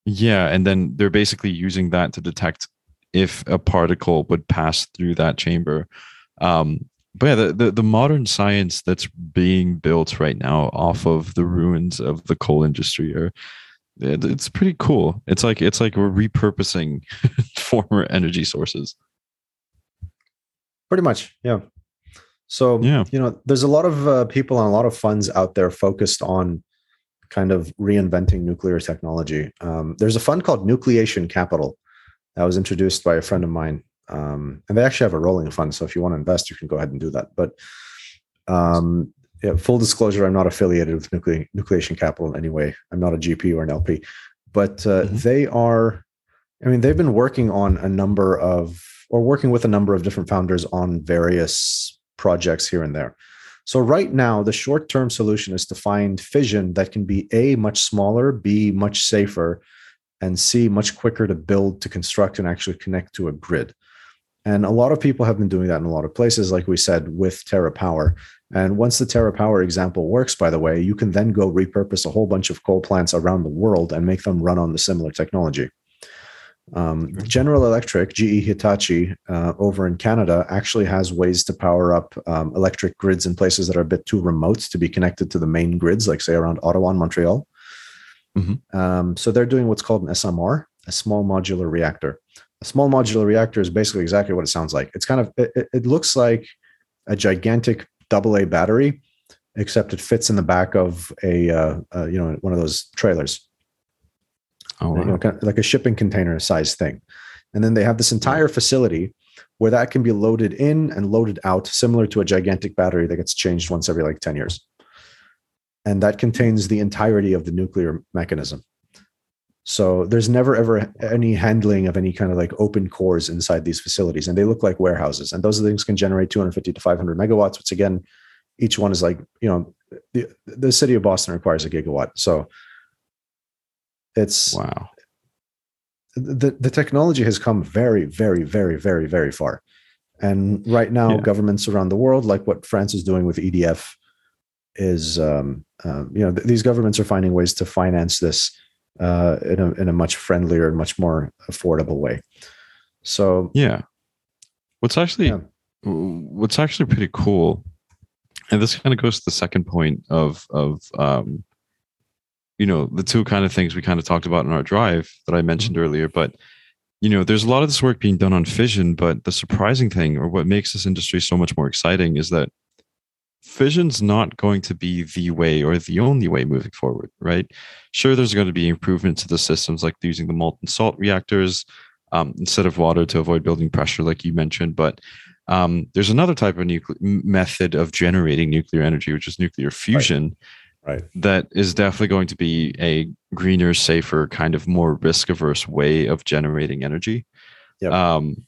Yeah, and then they're basically using that to detect if a particle would pass through that chamber. Um, but yeah, the, the, the modern science that's being built right now off of the ruins of the coal industry are it, it's pretty cool. It's like it's like we're repurposing [laughs] former energy sources. Pretty much, yeah. So yeah, you know, there's a lot of uh, people and a lot of funds out there focused on kind of reinventing nuclear technology. Um, there's a fund called Nucleation Capital, that was introduced by a friend of mine. Um, and they actually have a rolling fund. So if you want to invest, you can go ahead and do that. But um, yeah, full disclosure, I'm not affiliated with Nucle- Nucleation Capital in any way. I'm not a GP or an LP. But uh, mm-hmm. they are, I mean, they've been working on a number of, or working with a number of different founders on various projects here and there. So right now, the short-term solution is to find fission that can be a much smaller, b much safer, and C, much quicker to build, to construct, and actually connect to a grid. And a lot of people have been doing that in a lot of places, like we said, with TerraPower. And once the TerraPower example works, by the way, you can then go repurpose a whole bunch of coal plants around the world and make them run on the similar technology. Um, General Electric, GE Hitachi, uh, over in Canada, actually has ways to power up um, electric grids in places that are a bit too remote to be connected to the main grids, like say around Ottawa and Montreal. Mhm. Um, so they're doing what's called an SMR, a small modular reactor. A small modular reactor is basically exactly what it sounds like. It's kind of it- it looks like a gigantic AA battery, except it fits in the back of a uh, uh, you know one of those trailers Oh, you know, kind of like a shipping container size thing. And then they have this entire facility where that can be loaded in and loaded out, similar to a gigantic battery that gets changed once every like 10 years. And that contains the entirety of the nuclear mechanism. So there's never ever any handling of any kind of like open cores inside these facilities. And they look like warehouses. And those things can generate 250 to 500 megawatts, which again, each one is like, you know, the, the city of Boston requires a gigawatt. So it's Wow. the the technology has come very very very very very far and right now Yeah. governments around the world like what france is doing with edf is um, um, you know th- these governments are finding ways to finance this uh, in a in a much friendlier and much more affordable way so Yeah. What's actually Yeah. what's actually pretty cool, and this kind of goes to the second point of of um, you know, the two kind of things we kind of talked about in our drive that I mentioned earlier. But you know, there's a lot of this work being done on fission, but the surprising thing, or what makes this industry so much more exciting, is that fission's not going to be the way or the only way moving forward, right? Sure, there's going to be improvements to the systems like using the molten salt reactors um, instead of water to avoid building pressure, like you mentioned. But um, there's another type of nucle- method of generating nuclear energy, which is nuclear fusion, right that is definitely going to be a greener, safer, kind of more risk averse way of generating energy. Yep. Um,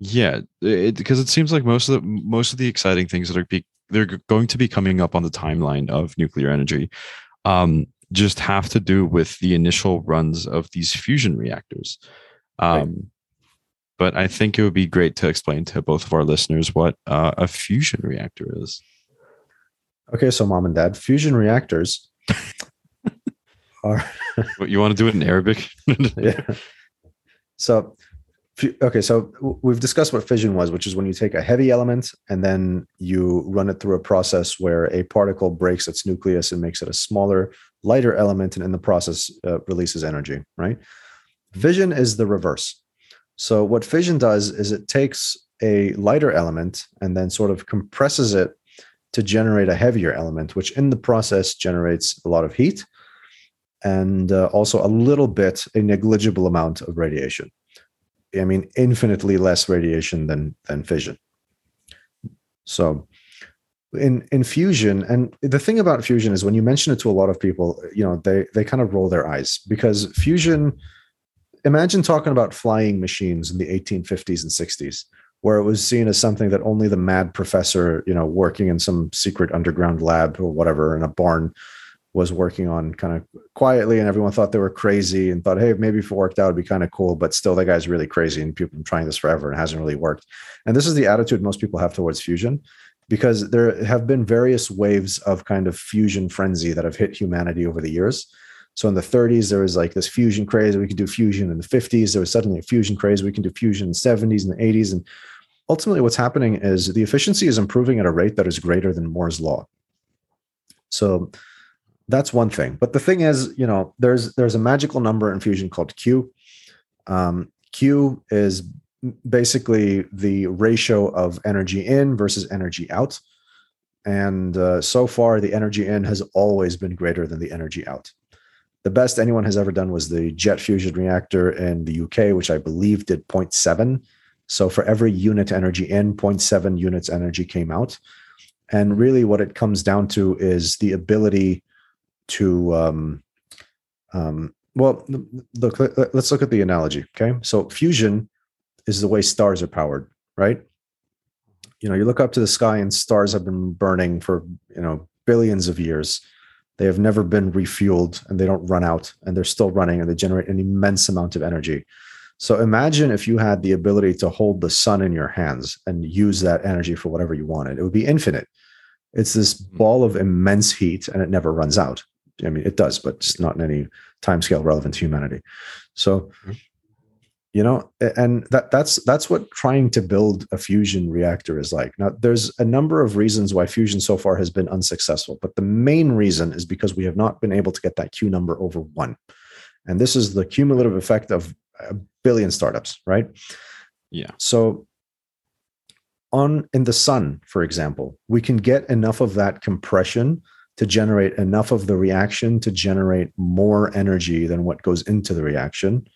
yeah, it, because it seems like most of the most of the exciting things that are be, they're going to be coming up on the timeline of nuclear energy, um, just have to do with the initial runs of these fusion reactors. Um, Right. But I think it would be great to explain to both of our listeners what uh, a fusion reactor is. okay so mom and dad fusion reactors [laughs] are What you want to do it in Arabic? [laughs] yeah. So, okay, so we've discussed what fission was, which is when you take a heavy element and then you run it through a process where a particle breaks its nucleus and makes it a smaller, lighter element, and in the process uh, releases energy. Right? Fission is the reverse. So, what fission does is it takes a lighter element and then sort of compresses it to generate a heavier element, which in the process generates a lot of heat and uh, also a little bit, a negligible amount of radiation. I mean, infinitely less radiation than than fission. So, in in fusion, and the thing about fusion is when you mention it to a lot of people, you know, they they kind of roll their eyes because fusion. Imagine talking about flying machines in the 1850s and 60s, where it was seen as something that only the mad professor, you know, working in some secret underground lab or whatever in a barn was working on kind of quietly and everyone thought they were crazy and thought hey maybe if it worked out it'd be kind of cool but still that guy's really crazy and people have been trying this forever and hasn't really worked. And this is the attitude most people have towards fusion because there have been various waves of kind of fusion frenzy that have hit humanity over the years. So in the 30s there was like this fusion craze we could do fusion in the 50s there was suddenly a fusion craze we can do fusion in the 70s and the 80s and ultimately what's happening is the efficiency is improving at a rate that is greater than moore's law. So that's one thing. But the thing is, you know, there's there's a magical number in fusion called Q. Um, Q is basically the ratio of energy in versus energy out. And uh, so far, the energy in has always been greater than the energy out. The best anyone has ever done was the jet fusion reactor in the UK, which I believe did 0.7. So for every unit energy in, 0.7 units energy came out. And really, what it comes down to is the ability to um, um, well look let's look at the analogy okay? So fusion is the way stars are powered right? You know you look up to the sky and stars have been burning for you know billions of years. They have never been refueled and they don't run out and they're still running and they generate an immense amount of energy. So imagine if you had the ability to hold the sun in your hands and use that energy for whatever you wanted. It would be infinite. It's this ball of immense heat and it never runs out I mean, it does, but it's not in any time scale relevant to humanity. So, mm-hmm. you know and that that's that's what trying to build a fusion reactor is like now there's a number of reasons why fusion so far has been unsuccessful but the main reason is because we have not been able to get that q number over one and this is the cumulative effect of a billion startups right Yeah. so on in the sun for example we can get enough of that compression to generate enough of the reaction to generate more energy than what goes into the reaction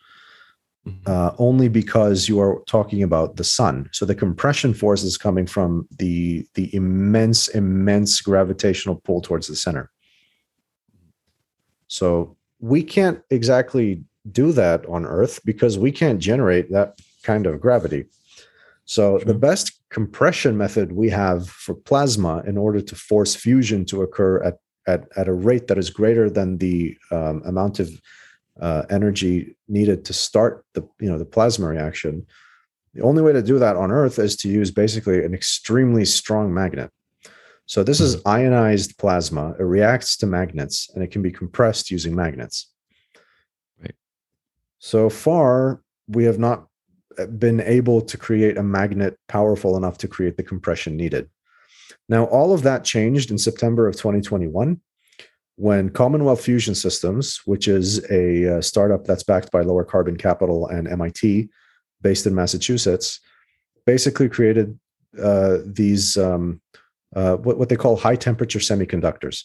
Mhm. uh, only because you are talking about the sun. So the compression force is coming from the the immense, immense gravitational pull towards the center. So we can't exactly do that on Earth because we can't generate that kind of gravity. So the best compression method we have for plasma in order to force fusion to occur at at, at a rate that is greater than the um, amount of uh, energy needed to start the you know the plasma reaction the only way to do that on earth is to use basically an extremely strong magnet. So this is ionized plasma. It reacts to magnets and it can be compressed using magnets. Right. so far we have not been able to create a magnet powerful enough to create the compression needed now all of that changed in september of 2021 when Commonwealth Fusion Systems, which is a uh, startup that's backed by Lower Carbon Capital and MIT, based in Massachusetts, basically created uh, these um, uh, what, what they call high temperature semiconductors.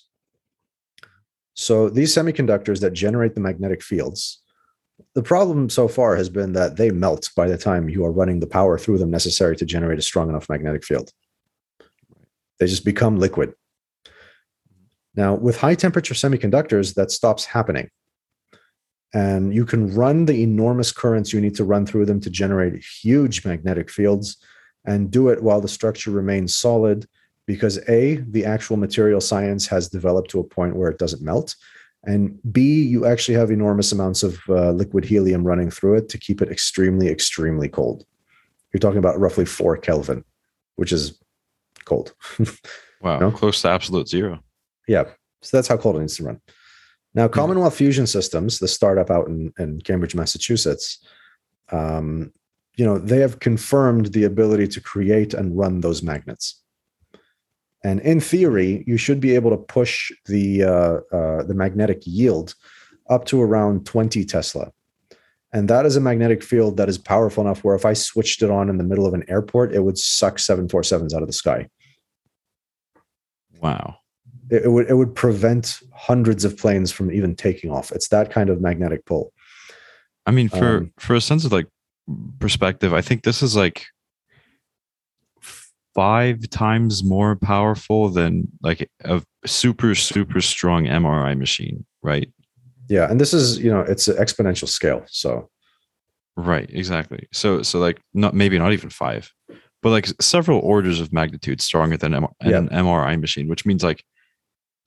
So these semiconductors that generate the magnetic fields, the problem so far has been that they melt by the time you are running the power through them necessary to generate a strong enough magnetic field. They just become liquid. Now, with high temperature semiconductors, that stops happening. And you can run the enormous currents you need to run through them to generate huge magnetic fields and do it while the structure remains solid because A, the actual material science has developed to a point where it doesn't melt. And B, you actually have enormous amounts of uh, liquid helium running through it to keep it extremely, extremely cold. You're talking about roughly four Kelvin, which is cold. [laughs] Wow. No? Close to absolute zero. Yeah. So that's how cold it needs to run. Now, Commonwealth Fusion Systems, the startup out in, in Cambridge, Massachusetts, um, you know, they have confirmed the ability to create and run those magnets. And in theory, you should be able to push the uh, uh, the magnetic yield up to around 20 Tesla. And that is a magnetic field that is powerful enough where if I switched it on in the middle of an airport, it would suck 747s out of the sky. Wow. it, it would it would prevent hundreds of planes from even taking off. It's that kind of magnetic pull. I mean, for Um, for a sense of like perspective, I think this is like five times more powerful than like a super super strong MRI machine, right? Yeah, and this is you know it's an exponential scale. So Right, exactly. So so like not maybe not even five, but like several orders of magnitude stronger than M- Yeah. an MRI machine, which means like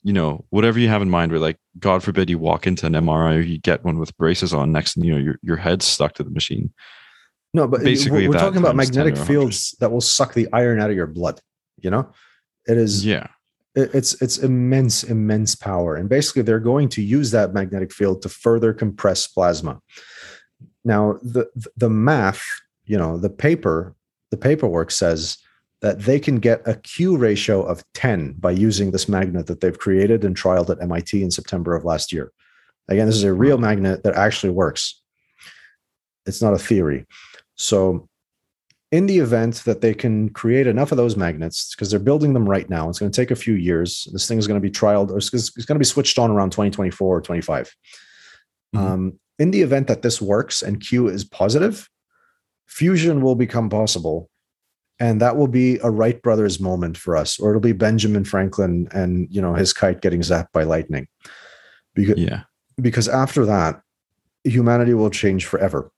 you know whatever you have in mind. Where like God forbid you walk into an MRI or you get one with braces on next, and you know your your head's stuck to the machine. No, but Basically we're, we're talking about magnetic fields that will suck the iron out of your blood. You know, it is Yeah, it's it's immense immense power. And basically they're going to use that magnetic field to further compress plasma. Now the the math you know the paper the paperwork says that they can get a q ratio of 10 by using this magnet that they've created and trialed at mit in september of last year. Again this is a real magnet that actually works. It's not a theory so in the event that they can create enough of those magnets, because they're building them right now, it's going to take a few years. This thing is going to be trialed, or it's, going to be switched on around 2024 or 25. Mhm. Um, in the event that this works and Q is positive, fusion will become possible. And that will be a Wright brothers moment for us, or it'll be Benjamin Franklin and you know his kite getting zapped by lightning. Because, yeah, because after that, humanity will change forever.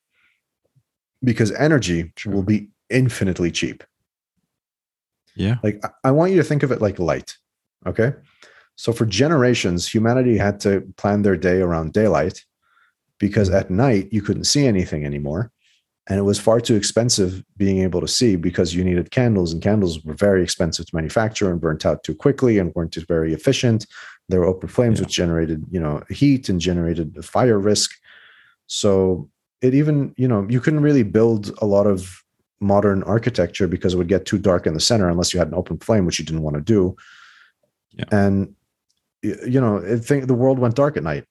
Because energy Sure. will be infinitely cheap. yeah, Like I- want you to think of it like light. Okay. So for generations, humanity had to plan their day around daylight because Mhm. at night you couldn't see anything anymore. And it was far too expensive being able to see because you needed candles, and candles were very expensive to manufacture and burnt out too quickly and weren't very efficient. There were open flames, Yeah. which generated, you know, heat and generated fire risk. So it even you know you couldn't really build a lot of modern architecture because it would get too dark in the center unless you had an open flame, which you didn't want to do. Yeah. And you know, I think the world went dark at night.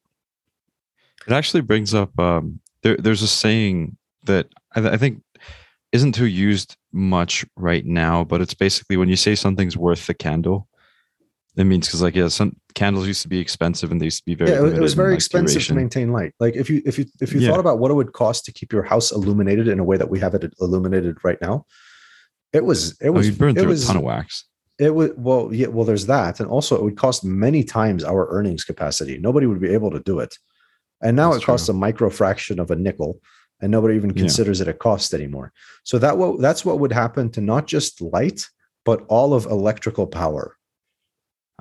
It actually brings up um, there. There's a saying that I, I think isn't too used much right now, but it's basically when you say something's worth the candle. It means because like yeah, some candles used to be expensive and they used to be very yeah, it, was- limited in, very like, expensive duration. to maintain light. Like if you if you if you Yeah. thought about what it would cost to keep your house illuminated in a way that we have it illuminated right now, it was it Oh, was you burned it through was a ton of wax. it would well yeah well there's that and also it would cost many times our earnings capacity nobody would be able to do it and now That's it costs true. a micro fraction of a nickel and nobody even Yeah. considers it a cost anymore so that what that's what would happen to not just light but all of electrical power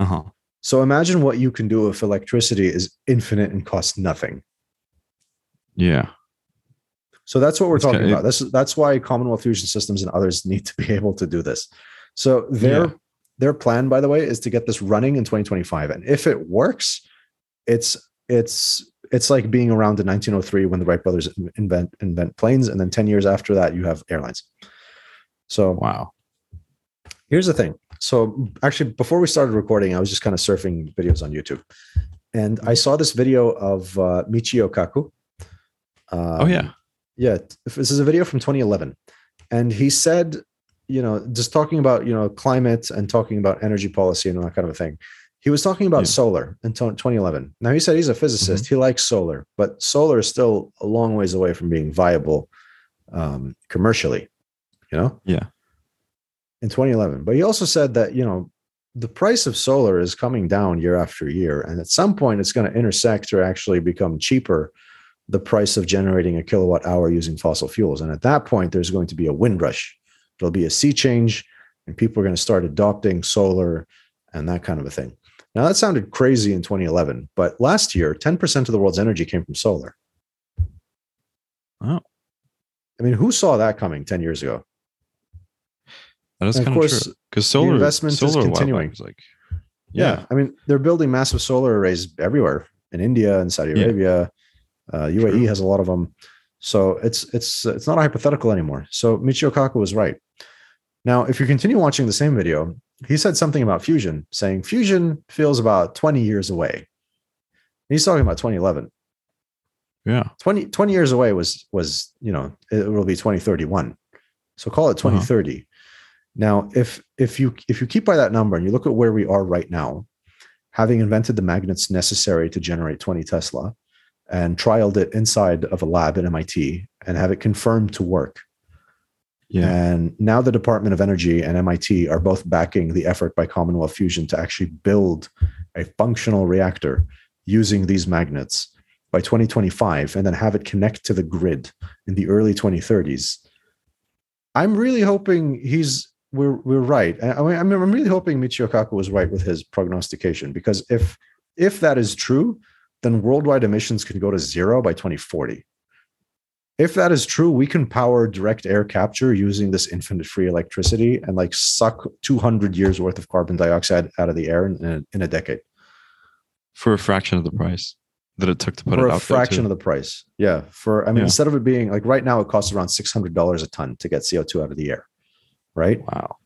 Uh huh. so imagine what you can do if electricity is infinite and costs nothing Yeah. So that's what we're It's talking kind- about. This is that's why Commonwealth Fusion Systems and others need to be [laughs] able to do this. So their Yeah. their plan, by the way, is to get this running in 2025. And if it works, it's it's it's like being around in 1903 when the Wright brothers invent invent planes, and then 10 years after that, you have airlines. So Wow. here's the thing. So actually, before we started recording, I was just kind of surfing videos on YouTube, and I saw this video of uh, Michio Kaku. oh Um, yeah. yeah this is a video from 2011 and he said you know just talking about you know climate and talking about energy policy and that kind of a thing he was talking about Yeah. solar in 2011 now he said he's a physicist he likes solar but solar is still a long ways away from being viable um, commercially you know Yeah. In 2011 but he also said that you know the price of solar is coming down year after year and at some point it's going to intersect or actually become cheaper the price of generating a kilowatt hour using fossil fuels. And at that point, there's going to be a wind rush. There'll be a sea change, and people are going to start adopting solar and that kind of a thing. Now, that sounded crazy in 2011, but last year, 10% of the world's energy came from solar. Oh. I mean, who saw that coming 10 years ago? That is And kind of course, true. Because solar investment is solar back continuing. like Yeah. I mean, they're building massive solar arrays everywhere in India and Saudi Yeah. Arabia. Uh, UAE True. has a lot of them. So it's it's it's not a hypothetical anymore. So Michio Kaku was right. Now, if you continue watching the same video, he said something about fusion, saying fusion feels about 20 years away. He's talking about 2011. Yeah. 20, 20 years away was was you know it will be 2031 so call it 2030 now if if you if you keep by that number and you look at where we are right now having invented the magnets necessary to generate 20 tesla and trialed it inside of a lab at mit and have it confirmed to work Yeah. and now the Department of Energy and MIT are both backing the effort by Commonwealth Fusion to actually build a functional reactor using these magnets by 2025 and then have it connect to the grid in the early 2030s. I'm really hoping he's we're we're right. I I mean, I'm really hoping Michio Kaku was right with his prognostication because if if that is true, then worldwide emissions can go to zero by 2040 if that is true, we can power direct air capture using this infinite free electricity and like suck 200 years worth of carbon dioxide out of the air in a, in a decade For a fraction of the price that it took to put for it out. For a fraction of the price. Yeah. For, I mean, Yeah. instead of it being like right now, it costs around $600 a ton to get CO2 out of the air. Right. Wow.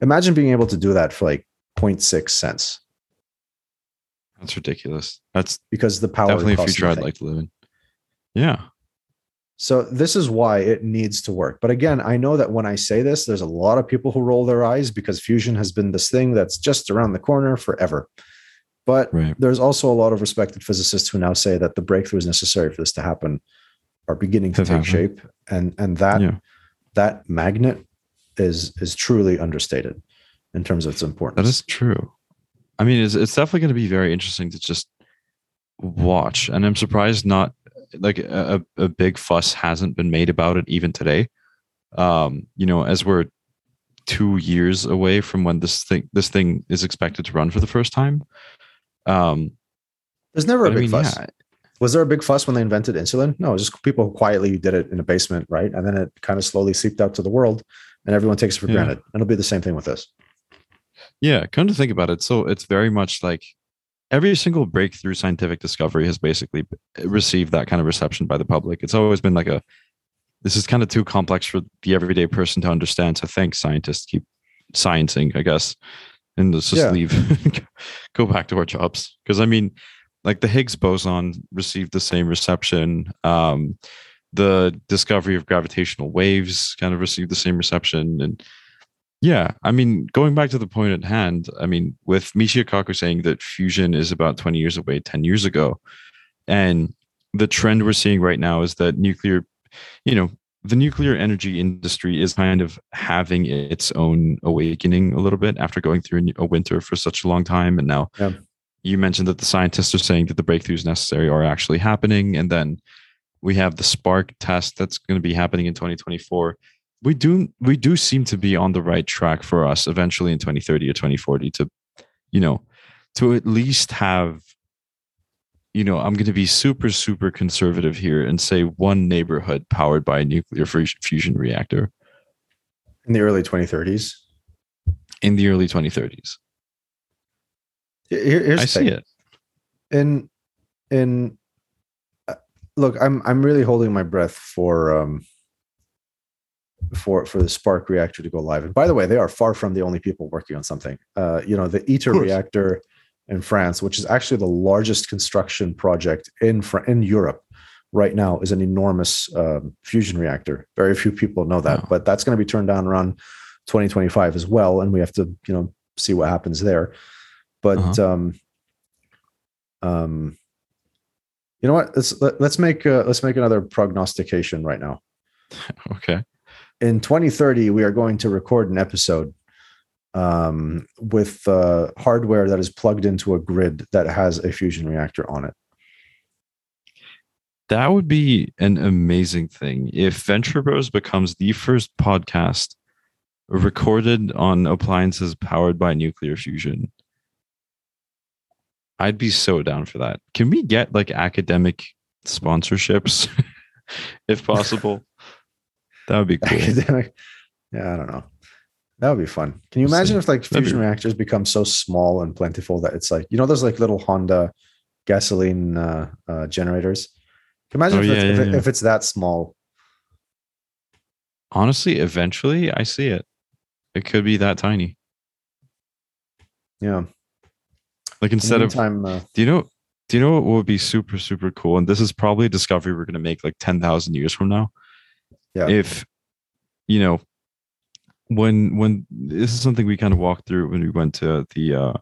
Imagine being able to do that for like 0.6 cents That's ridiculous. That's because the power definitely a future I'd like to live in. Yeah. So this is why it needs to work. But again, I know that when I say this, there's a lot of people who roll their eyes because fusion has been this thing that's just around the corner forever. But Right. there's also a lot of respected physicists who now say that the breakthroughs necessary for this to happen are beginning to Have take happened. shape, and and that Yeah. that magnet is is truly understated in terms of its importance. That is true. I mean, it's, it's definitely going to be very interesting to just watch. And I'm surprised not like a, a big fuss hasn't been made about it even today. Um, you know, as we're two years away from when this thing this thing is expected to run for the first time. Um, There's never a but I big mean, fuss. yeah, Was there a big fuss when they invented insulin? No, just people quietly did it in a basement, right? And then it kind of slowly seeped out to the world, and everyone takes it for Yeah. granted. And it'll be the same thing with this. yeah. Come to think about it, so it's very much like every single breakthrough scientific discovery has basically received that kind of reception by the public. It's always been like a this is kind of too complex for the everyday person to understand. So thanks, scientists keep sciencing, I guess, and let's just Yeah. leave, [laughs] go back to our jobs. Because I mean, like the Higgs boson received the same reception. Um, the discovery of gravitational waves kind of received the same reception, and yeah, I mean, going back to the point at hand, I mean, with Michio Kaku saying that fusion is about 20 years away 10 years ago, and the trend we're seeing right now is that nuclear, you know, the nuclear energy industry is kind of having its own awakening a little bit after going through a winter for such a long time. And now Yeah. you mentioned that the scientists are saying that the breakthroughs necessary are actually happening. And then we have the SPARC test that's going to be happening in 2024 we do we do seem to be on the right track for us eventually in 2030 or 2040 to you know to at least have you know i'm going to be super super conservative here and say one neighborhood powered by a nuclear fusion reactor in the early 2030s. in the early 2030s Here- here's i the see thing. it in in look i'm i'm really holding my breath for um for for the SPARC reactor to go live. And by the way they are far from the only people working on something. Uh you know the iter reactor in france which is actually the largest construction project in in europe right now is an enormous um, fusion reactor. Very few people know that Wow. but that's going to be turned down around 2025 as well and we have to you know see what happens there. But Uh-huh. um um you know what? Let's let, let's make uh, let's make another prognostication right now. [laughs] Okay. In 2030 we are going to record an episode um, with uh, hardware that is plugged into a grid that has a fusion reactor on it. That would be an amazing thing. If venture bros becomes the first podcast recorded on appliances powered by nuclear fusion i'd be so down for that. Can we get like academic sponsorships [laughs] if possible? [laughs] That would be cool. Academic? Yeah i don't know. That would be fun. Can you imagine if like That'd be- fusion reactors become so small and plentiful that it's like you know those like little honda gasoline uh, uh, generators? Can you imagine Oh, if, yeah, it's, if, yeah, it- yeah. if it's that small? Honestly eventually i see it. It could be that tiny. Yeah like instead of time uh, Do you know? Do you know what would be super super cool? And this is probably a discovery we're going to make like ten thousand years from now. Yeah. If you know, when when this is something we kind of walked through when we went to the uh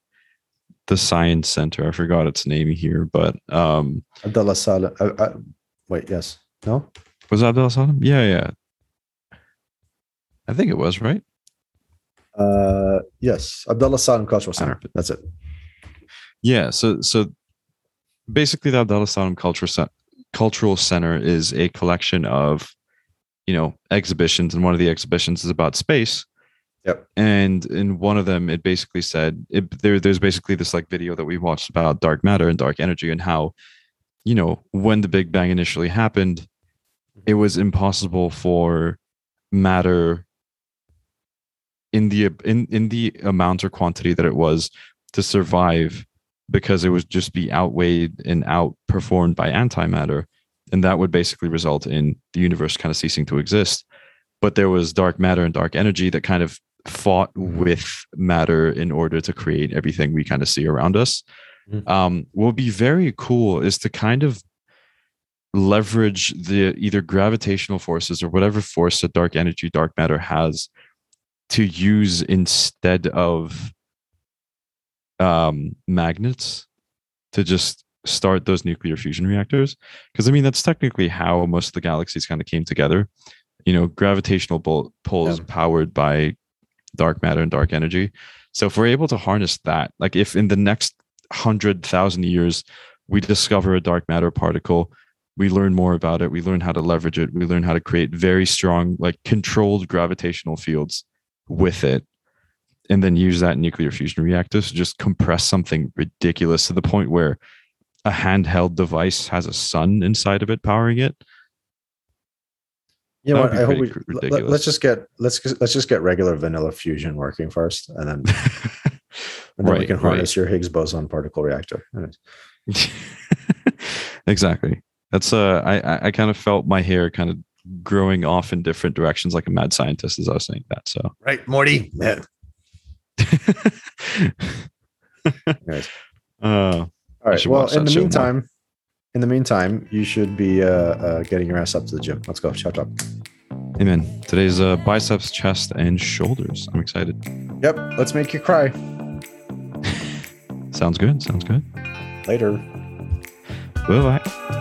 the science center. I forgot its name here, but um Abdullah Saleh. Uh, uh, wait, yes, no. was that Abdel Salam? Yeah, yeah. I think it was right. Uh, yes, Abdullah Salem Cultural Center. That's it. Yeah, so so basically the Abdullah Salam Culture Cultural Center is a collection of you know exhibitions and one of the exhibitions is about space. Yep. And in one of them it basically said it, there there's basically this like video that we watched about dark matter and dark energy and how you know when the big bang initially happened it was impossible for matter in the in in the amount or quantity that it was to survive because it would just be outweighed and outperformed by antimatter and that would basically result in the universe kind of ceasing to exist. But there was dark matter and dark energy that kind of fought with matter in order to create everything we kind of see around us. Mhm. um, what would be very cool is to kind of leverage the either gravitational forces or whatever force that dark energy dark matter has to use instead of um, magnets to just start those nuclear fusion reactors. Because i mean that's technically how most of the galaxies kind of came together. You know gravitational bol- pulls Yeah. powered by dark matter and dark energy. So if we're able to harness that like if in the next 100000 years we discover a dark matter particle we learn more about it we learn how to leverage it we learn how to create very strong like controlled gravitational fields with it and then use that nuclear fusion reactor to just compress something ridiculous to the point where a handheld device has a sun inside of it powering it You know what? I hope we pretty let- ridiculous. let's just get let's let's just get regular vanilla fusion working first, and then [laughs] and then we Right, can right. harness your Higgs boson particle reactor. [laughs] Exactly. That's uh, I I- I kind of felt my hair kind of growing off in different directions, like a mad scientist, as I was saying that. So. Right, Morty. [laughs] Uh, All right. Well, in the show more. meantime, in the meantime, you should be uh, uh, getting your ass up to the gym. Let's go. Shout out. amen. Today's uh, biceps, chest, and shoulders. I'm excited. Yep. Let's make you cry [laughs] Sounds good. Sounds good. later. Bye bye.